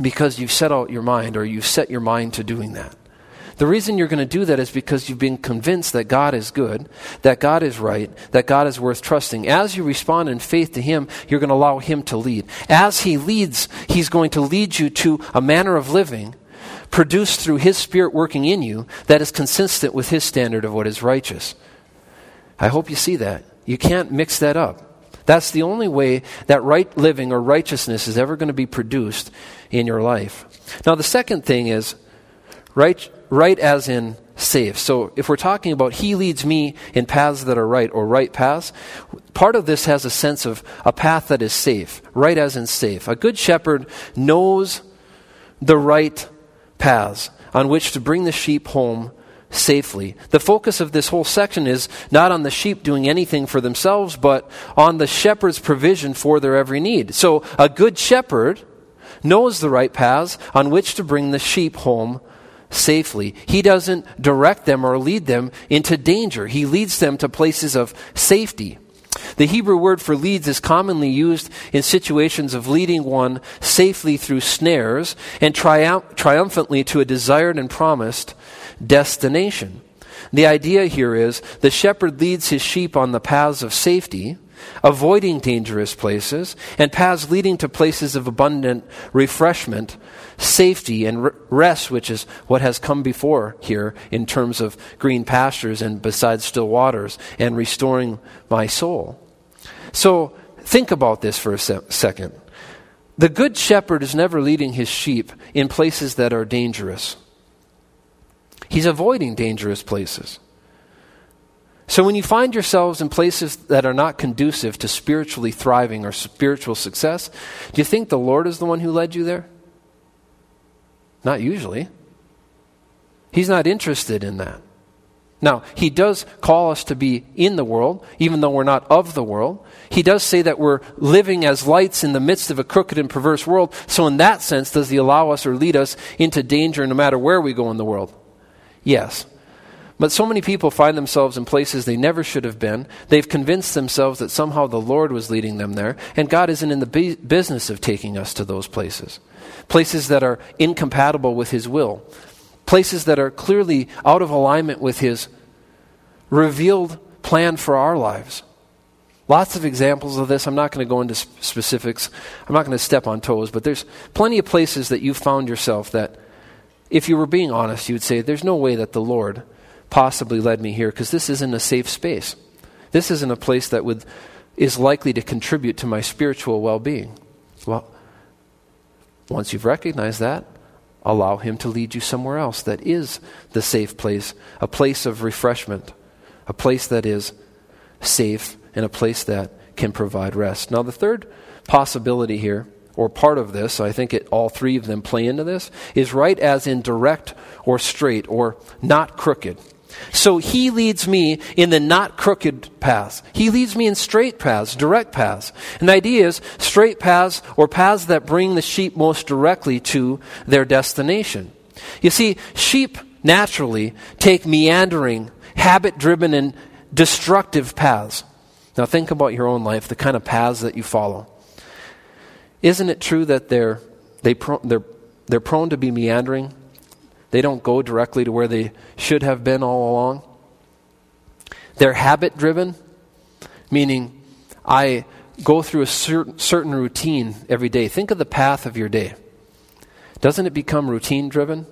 because you've set out your mind or you've set your mind to doing that. The reason you're going to do that is because you've been convinced that God is good, that God is right, that God is worth trusting. As you respond in faith to Him, you're going to allow Him to lead. As He leads, He's going to lead you to a manner of living produced through His Spirit working in you that is consistent with His standard of what is righteous. I hope you see that. You can't mix that up. That's the only way that right living or righteousness is ever going to be produced in your life. Now, the second thing is right, right as in safe. So, if we're talking about He leads me in paths that are right or right paths, part of this has a sense of a path that is safe, right as in safe. A good shepherd knows the right paths on which to bring the sheep home safely. The focus of this whole section is not on the sheep doing anything for themselves, but on the shepherd's provision for their every need. So a good shepherd knows the right paths on which to bring the sheep home safely. He doesn't direct them or lead them into danger. He leads them to places of safety. The Hebrew word for leads is commonly used in situations of leading one safely through snares and triumph- triumphantly to a desired and promised destination. The idea here is the shepherd leads his sheep on the paths of safety, avoiding dangerous places, and paths leading to places of abundant refreshment, safety, and rest, which is what has come before here in terms of green pastures and besides still waters, and restoring my soul. So think about this for a se- second. The good shepherd is never leading his sheep in places that are dangerous. He's avoiding dangerous places. So when you find yourselves in places that are not conducive to spiritually thriving or spiritual success, do you think the Lord is the one who led you there? Not usually. He's not interested in that. Now, he does call us to be in the world, even though we're not of the world. He does say that we're living as lights in the midst of a crooked and perverse world. So, in that sense, does he allow us or lead us into danger no matter where we go in the world? Yes. But so many people find themselves in places they never should have been. They've convinced themselves that somehow the Lord was leading them there, and God isn't in the business of taking us to those places. Places that are incompatible with His will, places that are clearly out of alignment with His revealed plan for our lives. Lots of examples of this. I'm not going to go into specifics. I'm not going to step on toes, but there's plenty of places that you've found yourself that if you were being honest, you would say, There's no way that the Lord possibly led me here because this isn't a safe space. This isn't a place that would, is likely to contribute to my spiritual well being. Well, once you've recognized that, allow Him to lead you somewhere else that is the safe place, a place of refreshment, a place that is safe, and a place that can provide rest. Now, the third possibility here or part of this, I think it, all three of them play into this, is right as in direct or straight or not crooked. So he leads me in the not crooked paths. He leads me in straight paths, direct paths. And the idea is straight paths or paths that bring the sheep most directly to their destination. You see, sheep naturally take meandering, habit driven, and destructive paths. Now, think about your own life, the kind of paths that you follow. Isn't it true that they're, they pro- they're, they're prone to be meandering? They don't go directly to where they should have been all along. They're habit driven, meaning I go through a certain, certain routine every day. Think of the path of your day. Doesn't it become routine driven?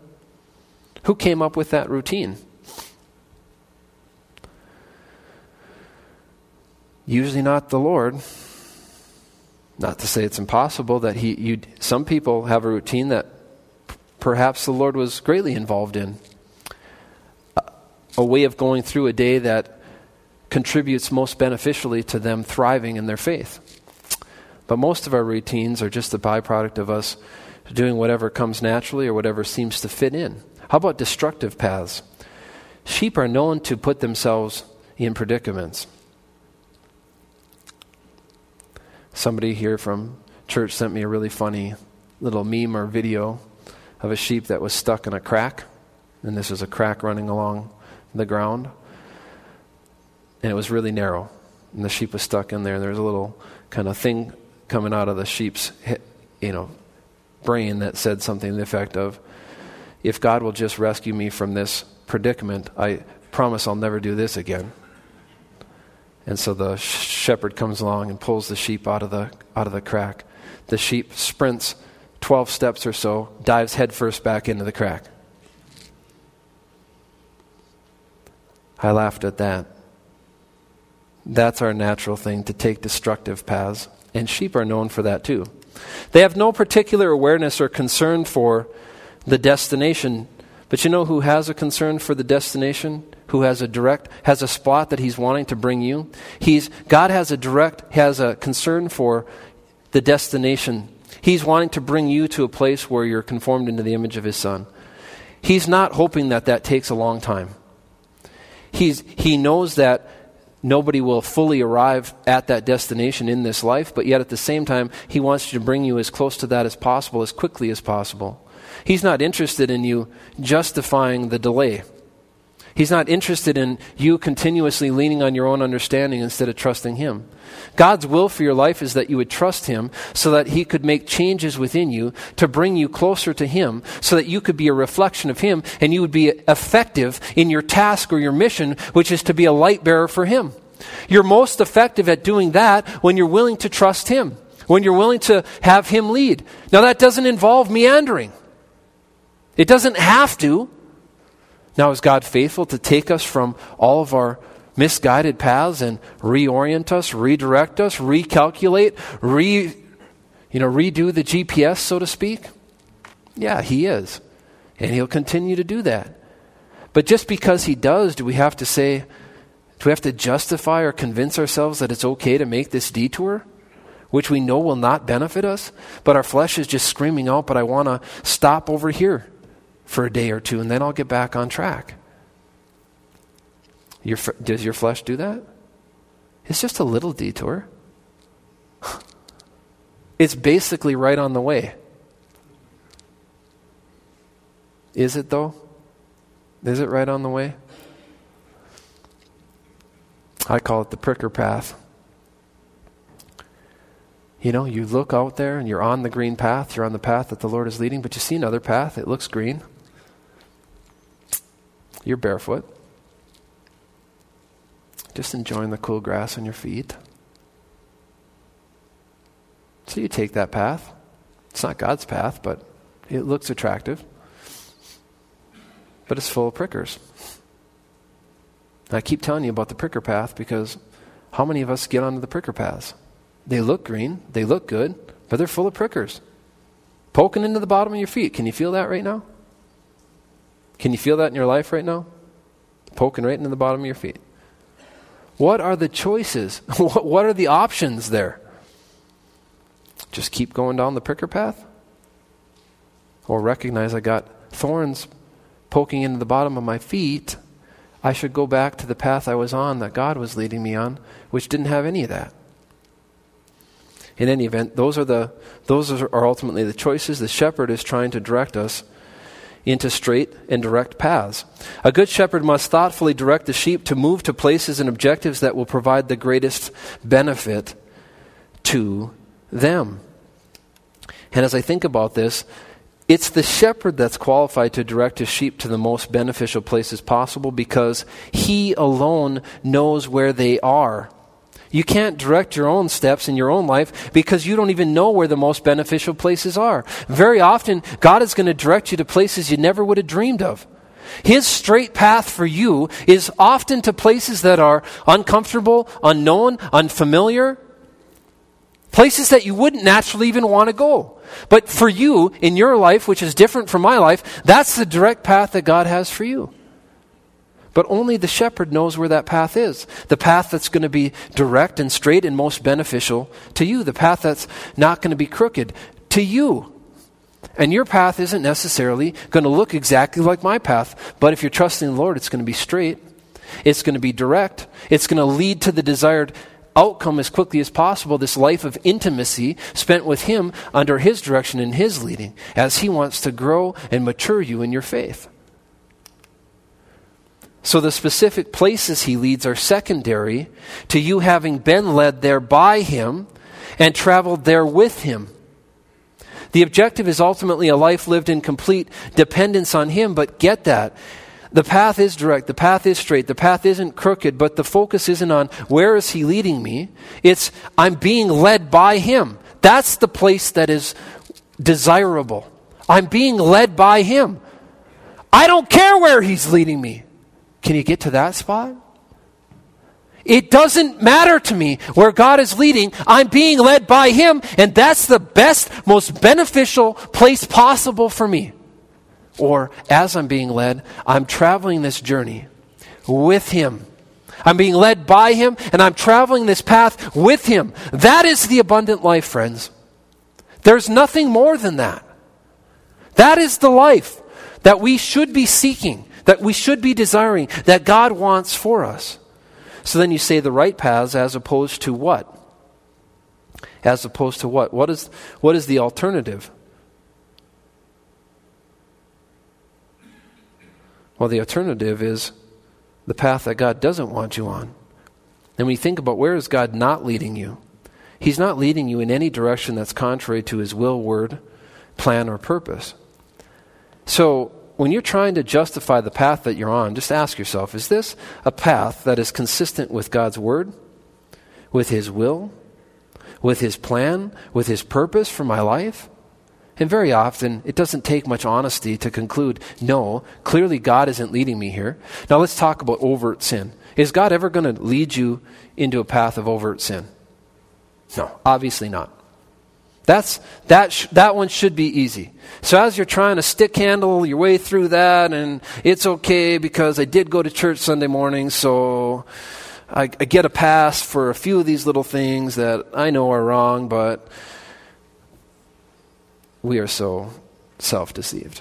Who came up with that routine? Usually not the Lord. Not to say it's impossible that he you some people have a routine that perhaps the Lord was greatly involved in. A, way of going through a day that contributes most beneficially to them thriving in their faith. But most of our routines are just a byproduct of us doing whatever comes naturally or whatever seems to fit in. How about destructive paths? Sheep are known to put themselves in predicaments. Somebody here from church sent me a really funny little meme or video of a sheep that was stuck in a crack. And this was a crack running along the ground. And it was really narrow. And the sheep was stuck in there. And there was a little kind of thing coming out of the sheep's, you know, brain that said something to the effect of, if God will just rescue me from this predicament, I promise I'll never do this again. And so the shepherd comes along and pulls the sheep out of the, out of the crack. The sheep sprints 12 steps or so, dives headfirst back into the crack. I laughed at that. That's our natural thing to take destructive paths, and sheep are known for that too. They have no particular awareness or concern for the destination, but you know who has a concern for the destination? Who has a direct has a spot that he's wanting to bring you? He's God has a direct has a concern for the destination He's wanting to bring you to a place where you're conformed into the image of His Son. He's not hoping that that takes a long time. He's, he knows that nobody will fully arrive at that destination in this life, but yet at the same time, He wants to bring you as close to that as possible, as quickly as possible. He's not interested in you justifying the delay. He's not interested in you continuously leaning on your own understanding instead of trusting Him. God's will for your life is that you would trust Him so that He could make changes within you to bring you closer to Him so that you could be a reflection of Him and you would be effective in your task or your mission, which is to be a light bearer for Him. You're most effective at doing that when you're willing to trust Him, when you're willing to have Him lead. Now, that doesn't involve meandering, it doesn't have to. Now, is God faithful to take us from all of our misguided paths and reorient us, redirect us, recalculate, re, you know, redo the GPS, so to speak? Yeah, He is. And He'll continue to do that. But just because He does, do we have to say, do we have to justify or convince ourselves that it's okay to make this detour? Which we know will not benefit us, but our flesh is just screaming out, but I want to stop over here for a day or two, and then I'll get back on track. Your, does your flesh do that? It's just a little detour. It's basically right on the way. Is it though? Is it right on the way? I call it the pricker path. You know, you look out there and you're on the green path, you're on the path that the Lord is leading, but you see another path, it looks green. You're barefoot. Just enjoying the cool grass on your feet. So you take that path. It's not God's path, but it looks attractive. But it's full of prickers. And I keep telling you about the pricker path because how many of us get onto the pricker paths? They look green, they look good, but they're full of prickers. Poking into the bottom of your feet. Can you feel that right now? Can you feel that in your life right now? Poking right into the bottom of your feet. What are the choices? what are the options there? Just keep going down the pricker path? Or recognize I got thorns poking into the bottom of my feet. I should go back to the path I was on that God was leading me on, which didn't have any of that. In any event, those are the those are ultimately the choices. The shepherd is trying to direct us into straight and direct paths. A good shepherd must thoughtfully direct the sheep to move to places and objectives that will provide the greatest benefit to them. And as I think about this, it's the shepherd that's qualified to direct his sheep to the most beneficial places possible because he alone knows where they are. You can't direct your own steps in your own life because you don't even know where the most beneficial places are. Very often, God is going to direct you to places you never would have dreamed of. His straight path for you is often to places that are uncomfortable, unknown, unfamiliar, places that you wouldn't naturally even want to go. But for you, in your life, which is different from my life, that's the direct path that God has for you. But only the shepherd knows where that path is. The path that's going to be direct and straight and most beneficial to you. The path that's not going to be crooked to you. And your path isn't necessarily going to look exactly like my path. But if you're trusting the Lord, it's going to be straight. It's going to be direct. It's going to lead to the desired outcome as quickly as possible. This life of intimacy spent with Him under His direction and His leading as He wants to grow and mature you in your faith. So the specific places he leads are secondary to you having been led there by him and traveled there with him. The objective is ultimately a life lived in complete dependence on him, but get that. The path is direct, the path is straight, the path isn't crooked, but the focus isn't on where is he leading me. It's I'm being led by him. That's the place that is desirable. I'm being led by him. I don't care where he's leading me. Can you get to that spot? It doesn't matter to me where God is leading. I'm being led by Him, and that's the best, most beneficial place possible for me. Or as I'm being led, I'm traveling this journey with Him. I'm being led by Him, and I'm traveling this path with Him. That is the abundant life, friends. There's nothing more than that. That is the life that we should be seeking that we should be desiring, that God wants for us. So then you say the right paths as opposed to what? As opposed to what? What is, what is the alternative? Well, the alternative is the path that God doesn't want you on. And we think about where is God not leading you, He's not leading you in any direction that's contrary to His will, word, plan, or purpose. So when you're trying to justify the path that you're on, just ask yourself is this a path that is consistent with God's Word, with His will, with His plan, with His purpose for my life? And very often, it doesn't take much honesty to conclude, no, clearly God isn't leading me here. Now let's talk about overt sin. Is God ever going to lead you into a path of overt sin? No, obviously not. That's, that, sh- that one should be easy. So as you're trying to stick handle your way through that, and it's okay because I did go to church Sunday morning, so I, I get a pass for a few of these little things that I know are wrong, but we are so self deceived.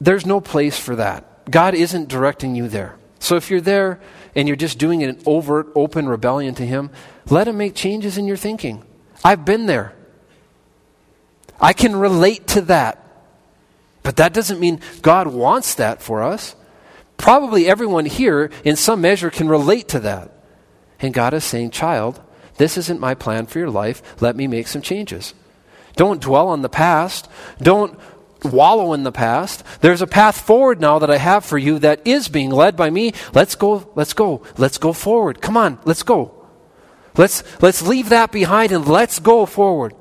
There's no place for that. God isn't directing you there. So if you're there and you're just doing an overt, open rebellion to Him, let Him make changes in your thinking. I've been there. I can relate to that. But that doesn't mean God wants that for us. Probably everyone here, in some measure, can relate to that. And God is saying, Child, this isn't my plan for your life. Let me make some changes. Don't dwell on the past. Don't wallow in the past. There's a path forward now that I have for you that is being led by me. Let's go, let's go, let's go forward. Come on, let's go. Let's, let's leave that behind and let's go forward.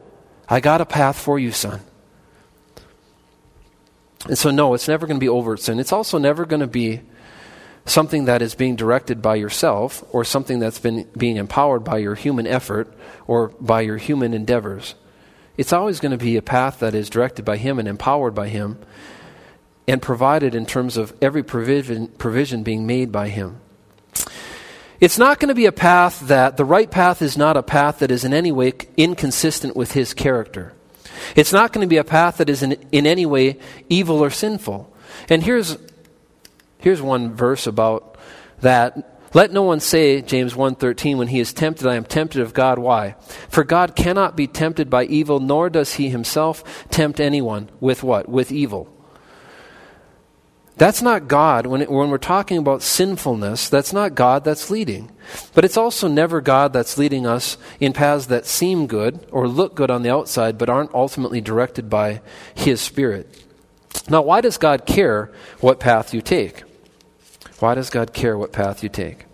I got a path for you, son. And so, no, it's never going to be overt sin. It's also never going to be something that is being directed by yourself or something that's been being empowered by your human effort or by your human endeavors. It's always going to be a path that is directed by Him and empowered by Him and provided in terms of every provision, provision being made by Him. It's not going to be a path that, the right path is not a path that is in any way inconsistent with His character. It's not going to be a path that is in, in any way evil or sinful. And here's, here's one verse about that. Let no one say, James 1:13, when he is tempted, I am tempted of God. Why? For God cannot be tempted by evil, nor does he himself tempt anyone with what? With evil. That's not God. When, it, when we're talking about sinfulness, that's not God that's leading. But it's also never God that's leading us in paths that seem good or look good on the outside, but aren't ultimately directed by His Spirit. Now, why does God care what path you take? Why does God care what path you take?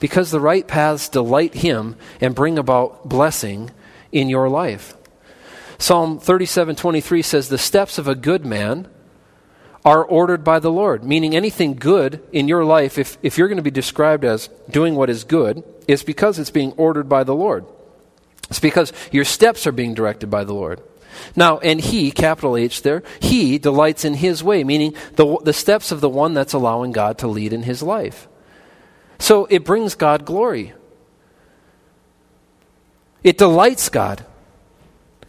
Because the right paths delight Him and bring about blessing in your life. Psalm 37:23 says, "The steps of a good man are ordered by the Lord." Meaning anything good in your life, if, if you're going to be described as doing what is good, it's because it's being ordered by the Lord. It's because your steps are being directed by the Lord. Now, and he, capital H there, he delights in his way, meaning the, the steps of the one that's allowing God to lead in his life. So it brings God glory. It delights God.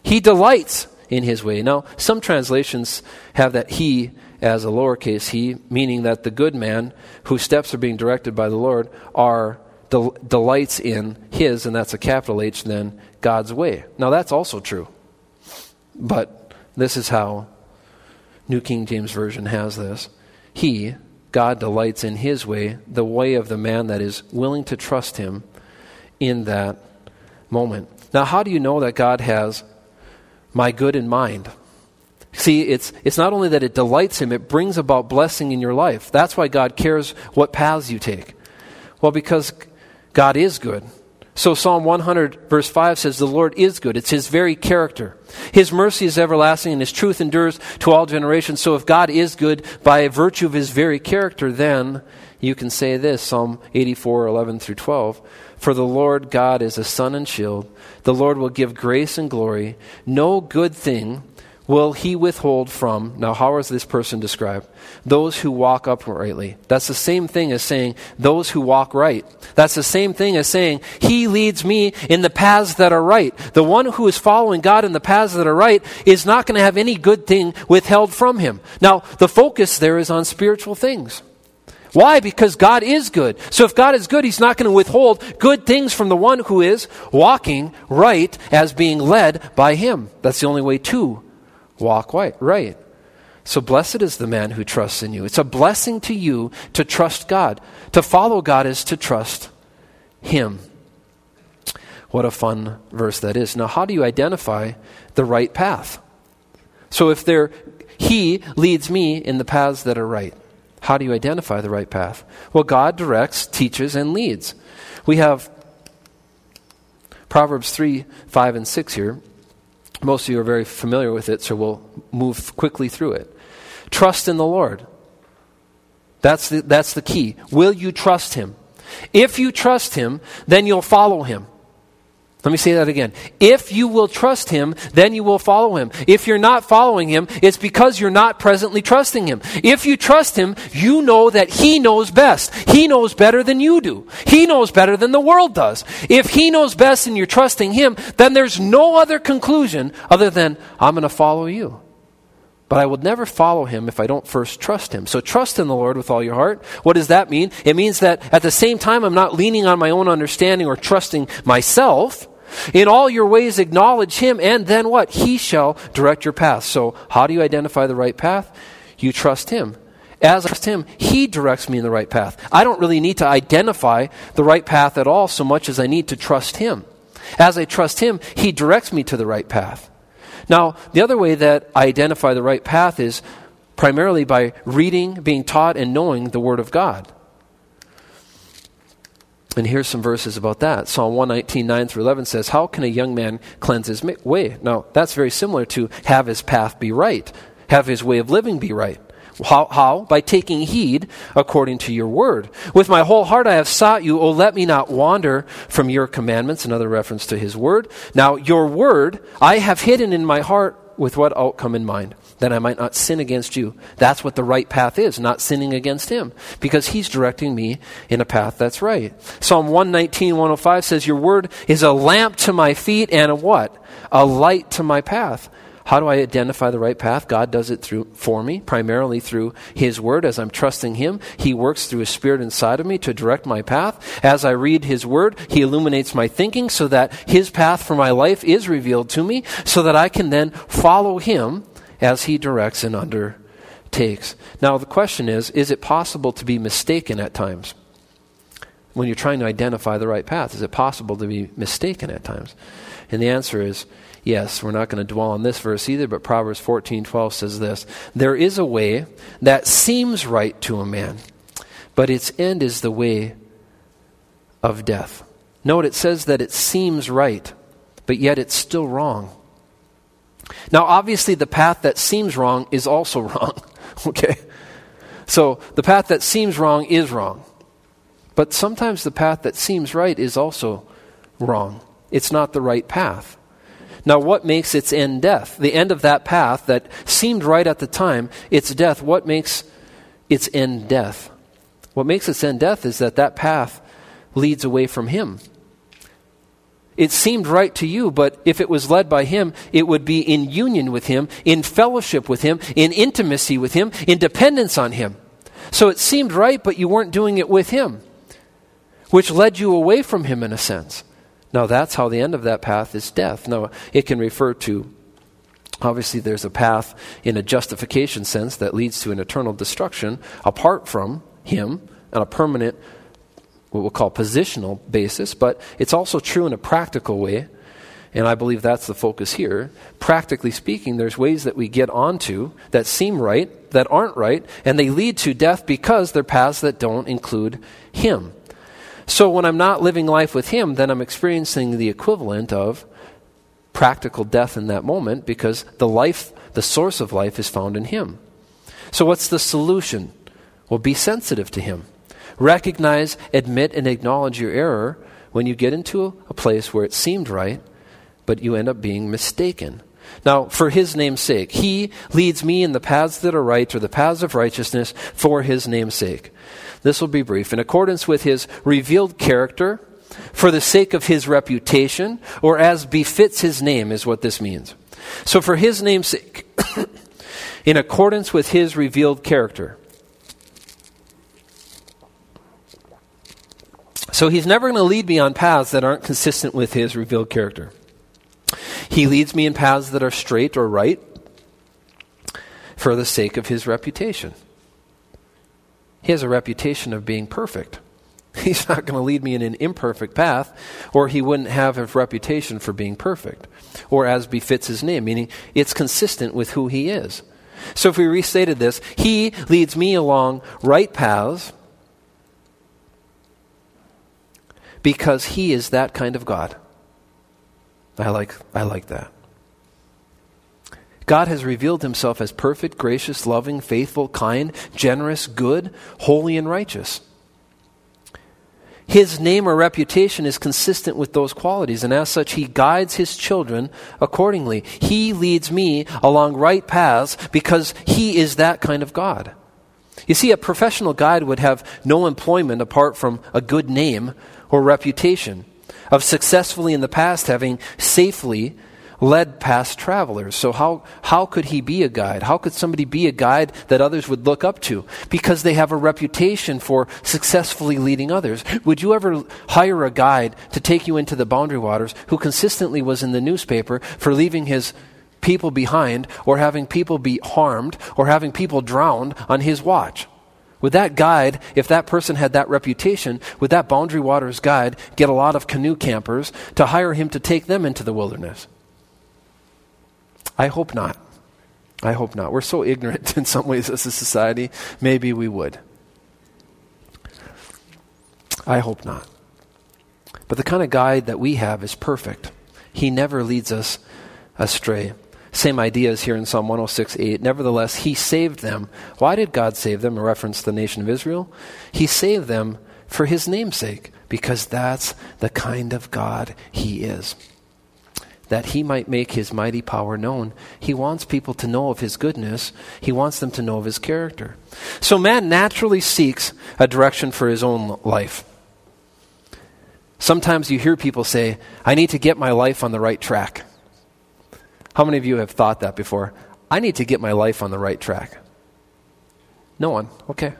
He delights in his way. Now, some translations have that he as a lowercase he, meaning that the good man whose steps are being directed by the Lord are del- delights in his, and that's a capital H, then God's way. Now, that's also true. But this is how New King James Version has this. He, God, delights in his way, the way of the man that is willing to trust him in that moment. Now, how do you know that God has my good in mind? See, it's, it's not only that it delights him, it brings about blessing in your life. That's why God cares what paths you take. Well, because God is good. So Psalm 100, verse 5 says, The Lord is good. It's his very character. His mercy is everlasting, and his truth endures to all generations. So if God is good by virtue of his very character, then you can say this Psalm 84, 11 through 12. For the Lord God is a sun and shield. The Lord will give grace and glory. No good thing will he withhold from, now, how is this person described? Those who walk uprightly. That's the same thing as saying, those who walk right. That's the same thing as saying, he leads me in the paths that are right. The one who is following God in the paths that are right is not going to have any good thing withheld from him. Now, the focus there is on spiritual things. Why? Because God is good. So if God is good, He's not going to withhold good things from the one who is walking right as being led by Him. That's the only way to walk right. Right. So blessed is the man who trusts in you. It's a blessing to you to trust God. To follow God is to trust Him. What a fun verse that is. Now, how do you identify the right path? So if there, He leads me in the paths that are right. How do you identify the right path? Well, God directs, teaches, and leads. We have Proverbs 3, 5, and 6 here. Most of you are very familiar with it, so we'll move quickly through it. Trust in the Lord. That's the, that's the key. Will you trust Him? If you trust Him, then you'll follow Him. Let me say that again. If you will trust him, then you will follow him. If you're not following him, it's because you're not presently trusting him. If you trust him, you know that he knows best. He knows better than you do. He knows better than the world does. If he knows best and you're trusting him, then there's no other conclusion other than, I'm going to follow you. But I will never follow him if I don't first trust him. So trust in the Lord with all your heart. What does that mean? It means that at the same time, I'm not leaning on my own understanding or trusting myself. In all your ways, acknowledge him, and then what? He shall direct your path. So, how do you identify the right path? You trust him. As I trust him, he directs me in the right path. I don't really need to identify the right path at all so much as I need to trust him. As I trust him, he directs me to the right path. Now, the other way that I identify the right path is primarily by reading, being taught, and knowing the Word of God. And here's some verses about that. Psalm 119, 9 through 11 says, How can a young man cleanse his way? Now, that's very similar to have his path be right, have his way of living be right. How, how? By taking heed according to your word. With my whole heart I have sought you. Oh, let me not wander from your commandments. Another reference to his word. Now, your word I have hidden in my heart with what outcome in mind? That I might not sin against you. That's what the right path is, not sinning against him. Because he's directing me in a path that's right. Psalm 119, 105 says, Your word is a lamp to my feet and a what? A light to my path. How do I identify the right path? God does it through for me, primarily through His Word. As I'm trusting Him, He works through His Spirit inside of me to direct my path. As I read His Word, He illuminates my thinking so that His path for my life is revealed to me, so that I can then follow Him as He directs and undertakes. Now, the question is is it possible to be mistaken at times? When you're trying to identify the right path, is it possible to be mistaken at times? And the answer is Yes, we're not going to dwell on this verse either, but Proverbs 14:12 says this, "There is a way that seems right to a man, but its end is the way of death." Note it says that it seems right, but yet it's still wrong. Now, obviously the path that seems wrong is also wrong. okay? So, the path that seems wrong is wrong. But sometimes the path that seems right is also wrong. It's not the right path. Now, what makes its end death? The end of that path that seemed right at the time, its death. What makes its end death? What makes its end death is that that path leads away from Him. It seemed right to you, but if it was led by Him, it would be in union with Him, in fellowship with Him, in intimacy with Him, in dependence on Him. So it seemed right, but you weren't doing it with Him, which led you away from Him in a sense. Now, that's how the end of that path is death. Now, it can refer to, obviously, there's a path in a justification sense that leads to an eternal destruction apart from Him on a permanent, what we'll call positional basis, but it's also true in a practical way. And I believe that's the focus here. Practically speaking, there's ways that we get onto that seem right, that aren't right, and they lead to death because they're paths that don't include Him. So when I'm not living life with Him, then I'm experiencing the equivalent of practical death in that moment because the life, the source of life, is found in Him. So what's the solution? Well, be sensitive to Him. Recognize, admit, and acknowledge your error when you get into a place where it seemed right, but you end up being mistaken. Now, for his name's sake, he leads me in the paths that are right or the paths of righteousness for his name's sake. This will be brief. In accordance with his revealed character, for the sake of his reputation, or as befits his name, is what this means. So, for his name's sake, in accordance with his revealed character. So, he's never going to lead me on paths that aren't consistent with his revealed character. He leads me in paths that are straight or right for the sake of his reputation. He has a reputation of being perfect. He's not going to lead me in an imperfect path, or he wouldn't have a reputation for being perfect, or as befits his name, meaning it's consistent with who he is. So if we restated this, he leads me along right paths because he is that kind of God. I like, I like that. God has revealed himself as perfect, gracious, loving, faithful, kind, generous, good, holy, and righteous. His name or reputation is consistent with those qualities, and as such, he guides his children accordingly. He leads me along right paths because he is that kind of God. You see, a professional guide would have no employment apart from a good name or reputation of successfully in the past having safely led past travelers. So, how, how could he be a guide? How could somebody be a guide that others would look up to? Because they have a reputation for successfully leading others. Would you ever hire a guide to take you into the boundary waters who consistently was in the newspaper for leaving his people behind or having people be harmed or having people drowned on his watch? Would that guide, if that person had that reputation, would that Boundary Waters guide get a lot of canoe campers to hire him to take them into the wilderness? I hope not. I hope not. We're so ignorant in some ways as a society, maybe we would. I hope not. But the kind of guide that we have is perfect. He never leads us astray. Same ideas here in Psalm 106 8. Nevertheless, He saved them. Why did God save them? A reference to the nation of Israel. He saved them for His namesake, because that's the kind of God He is that he might make his mighty power known. He wants people to know of his goodness, he wants them to know of his character. So man naturally seeks a direction for his own life. Sometimes you hear people say, I need to get my life on the right track. How many of you have thought that before? I need to get my life on the right track. No one. Okay.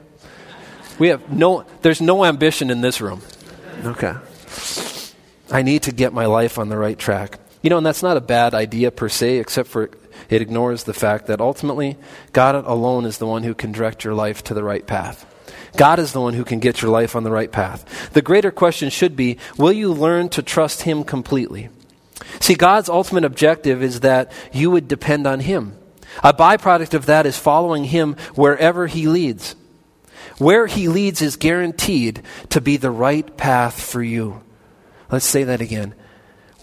We have no, there's no ambition in this room. Okay. I need to get my life on the right track. You know, and that's not a bad idea per se, except for it ignores the fact that ultimately God alone is the one who can direct your life to the right path. God is the one who can get your life on the right path. The greater question should be will you learn to trust Him completely? See, God's ultimate objective is that you would depend on Him. A byproduct of that is following Him wherever He leads. Where He leads is guaranteed to be the right path for you. Let's say that again.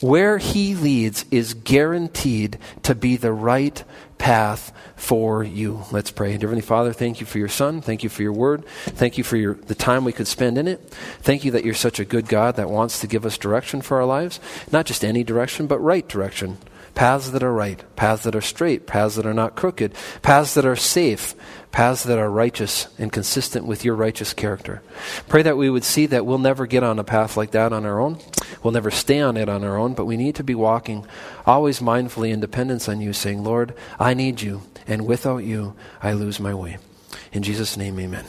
Where He leads is guaranteed to be the right path for you. Let's pray. Dear Heavenly Father, thank you for your Son. Thank you for your word. Thank you for your, the time we could spend in it. Thank you that you're such a good God that wants to give us direction for our lives. Not just any direction, but right direction. Paths that are right, paths that are straight, paths that are not crooked, paths that are safe, paths that are righteous and consistent with your righteous character. Pray that we would see that we'll never get on a path like that on our own. We'll never stay on it on our own, but we need to be walking always mindfully in dependence on you, saying, Lord, I need you, and without you, I lose my way. In Jesus' name, amen.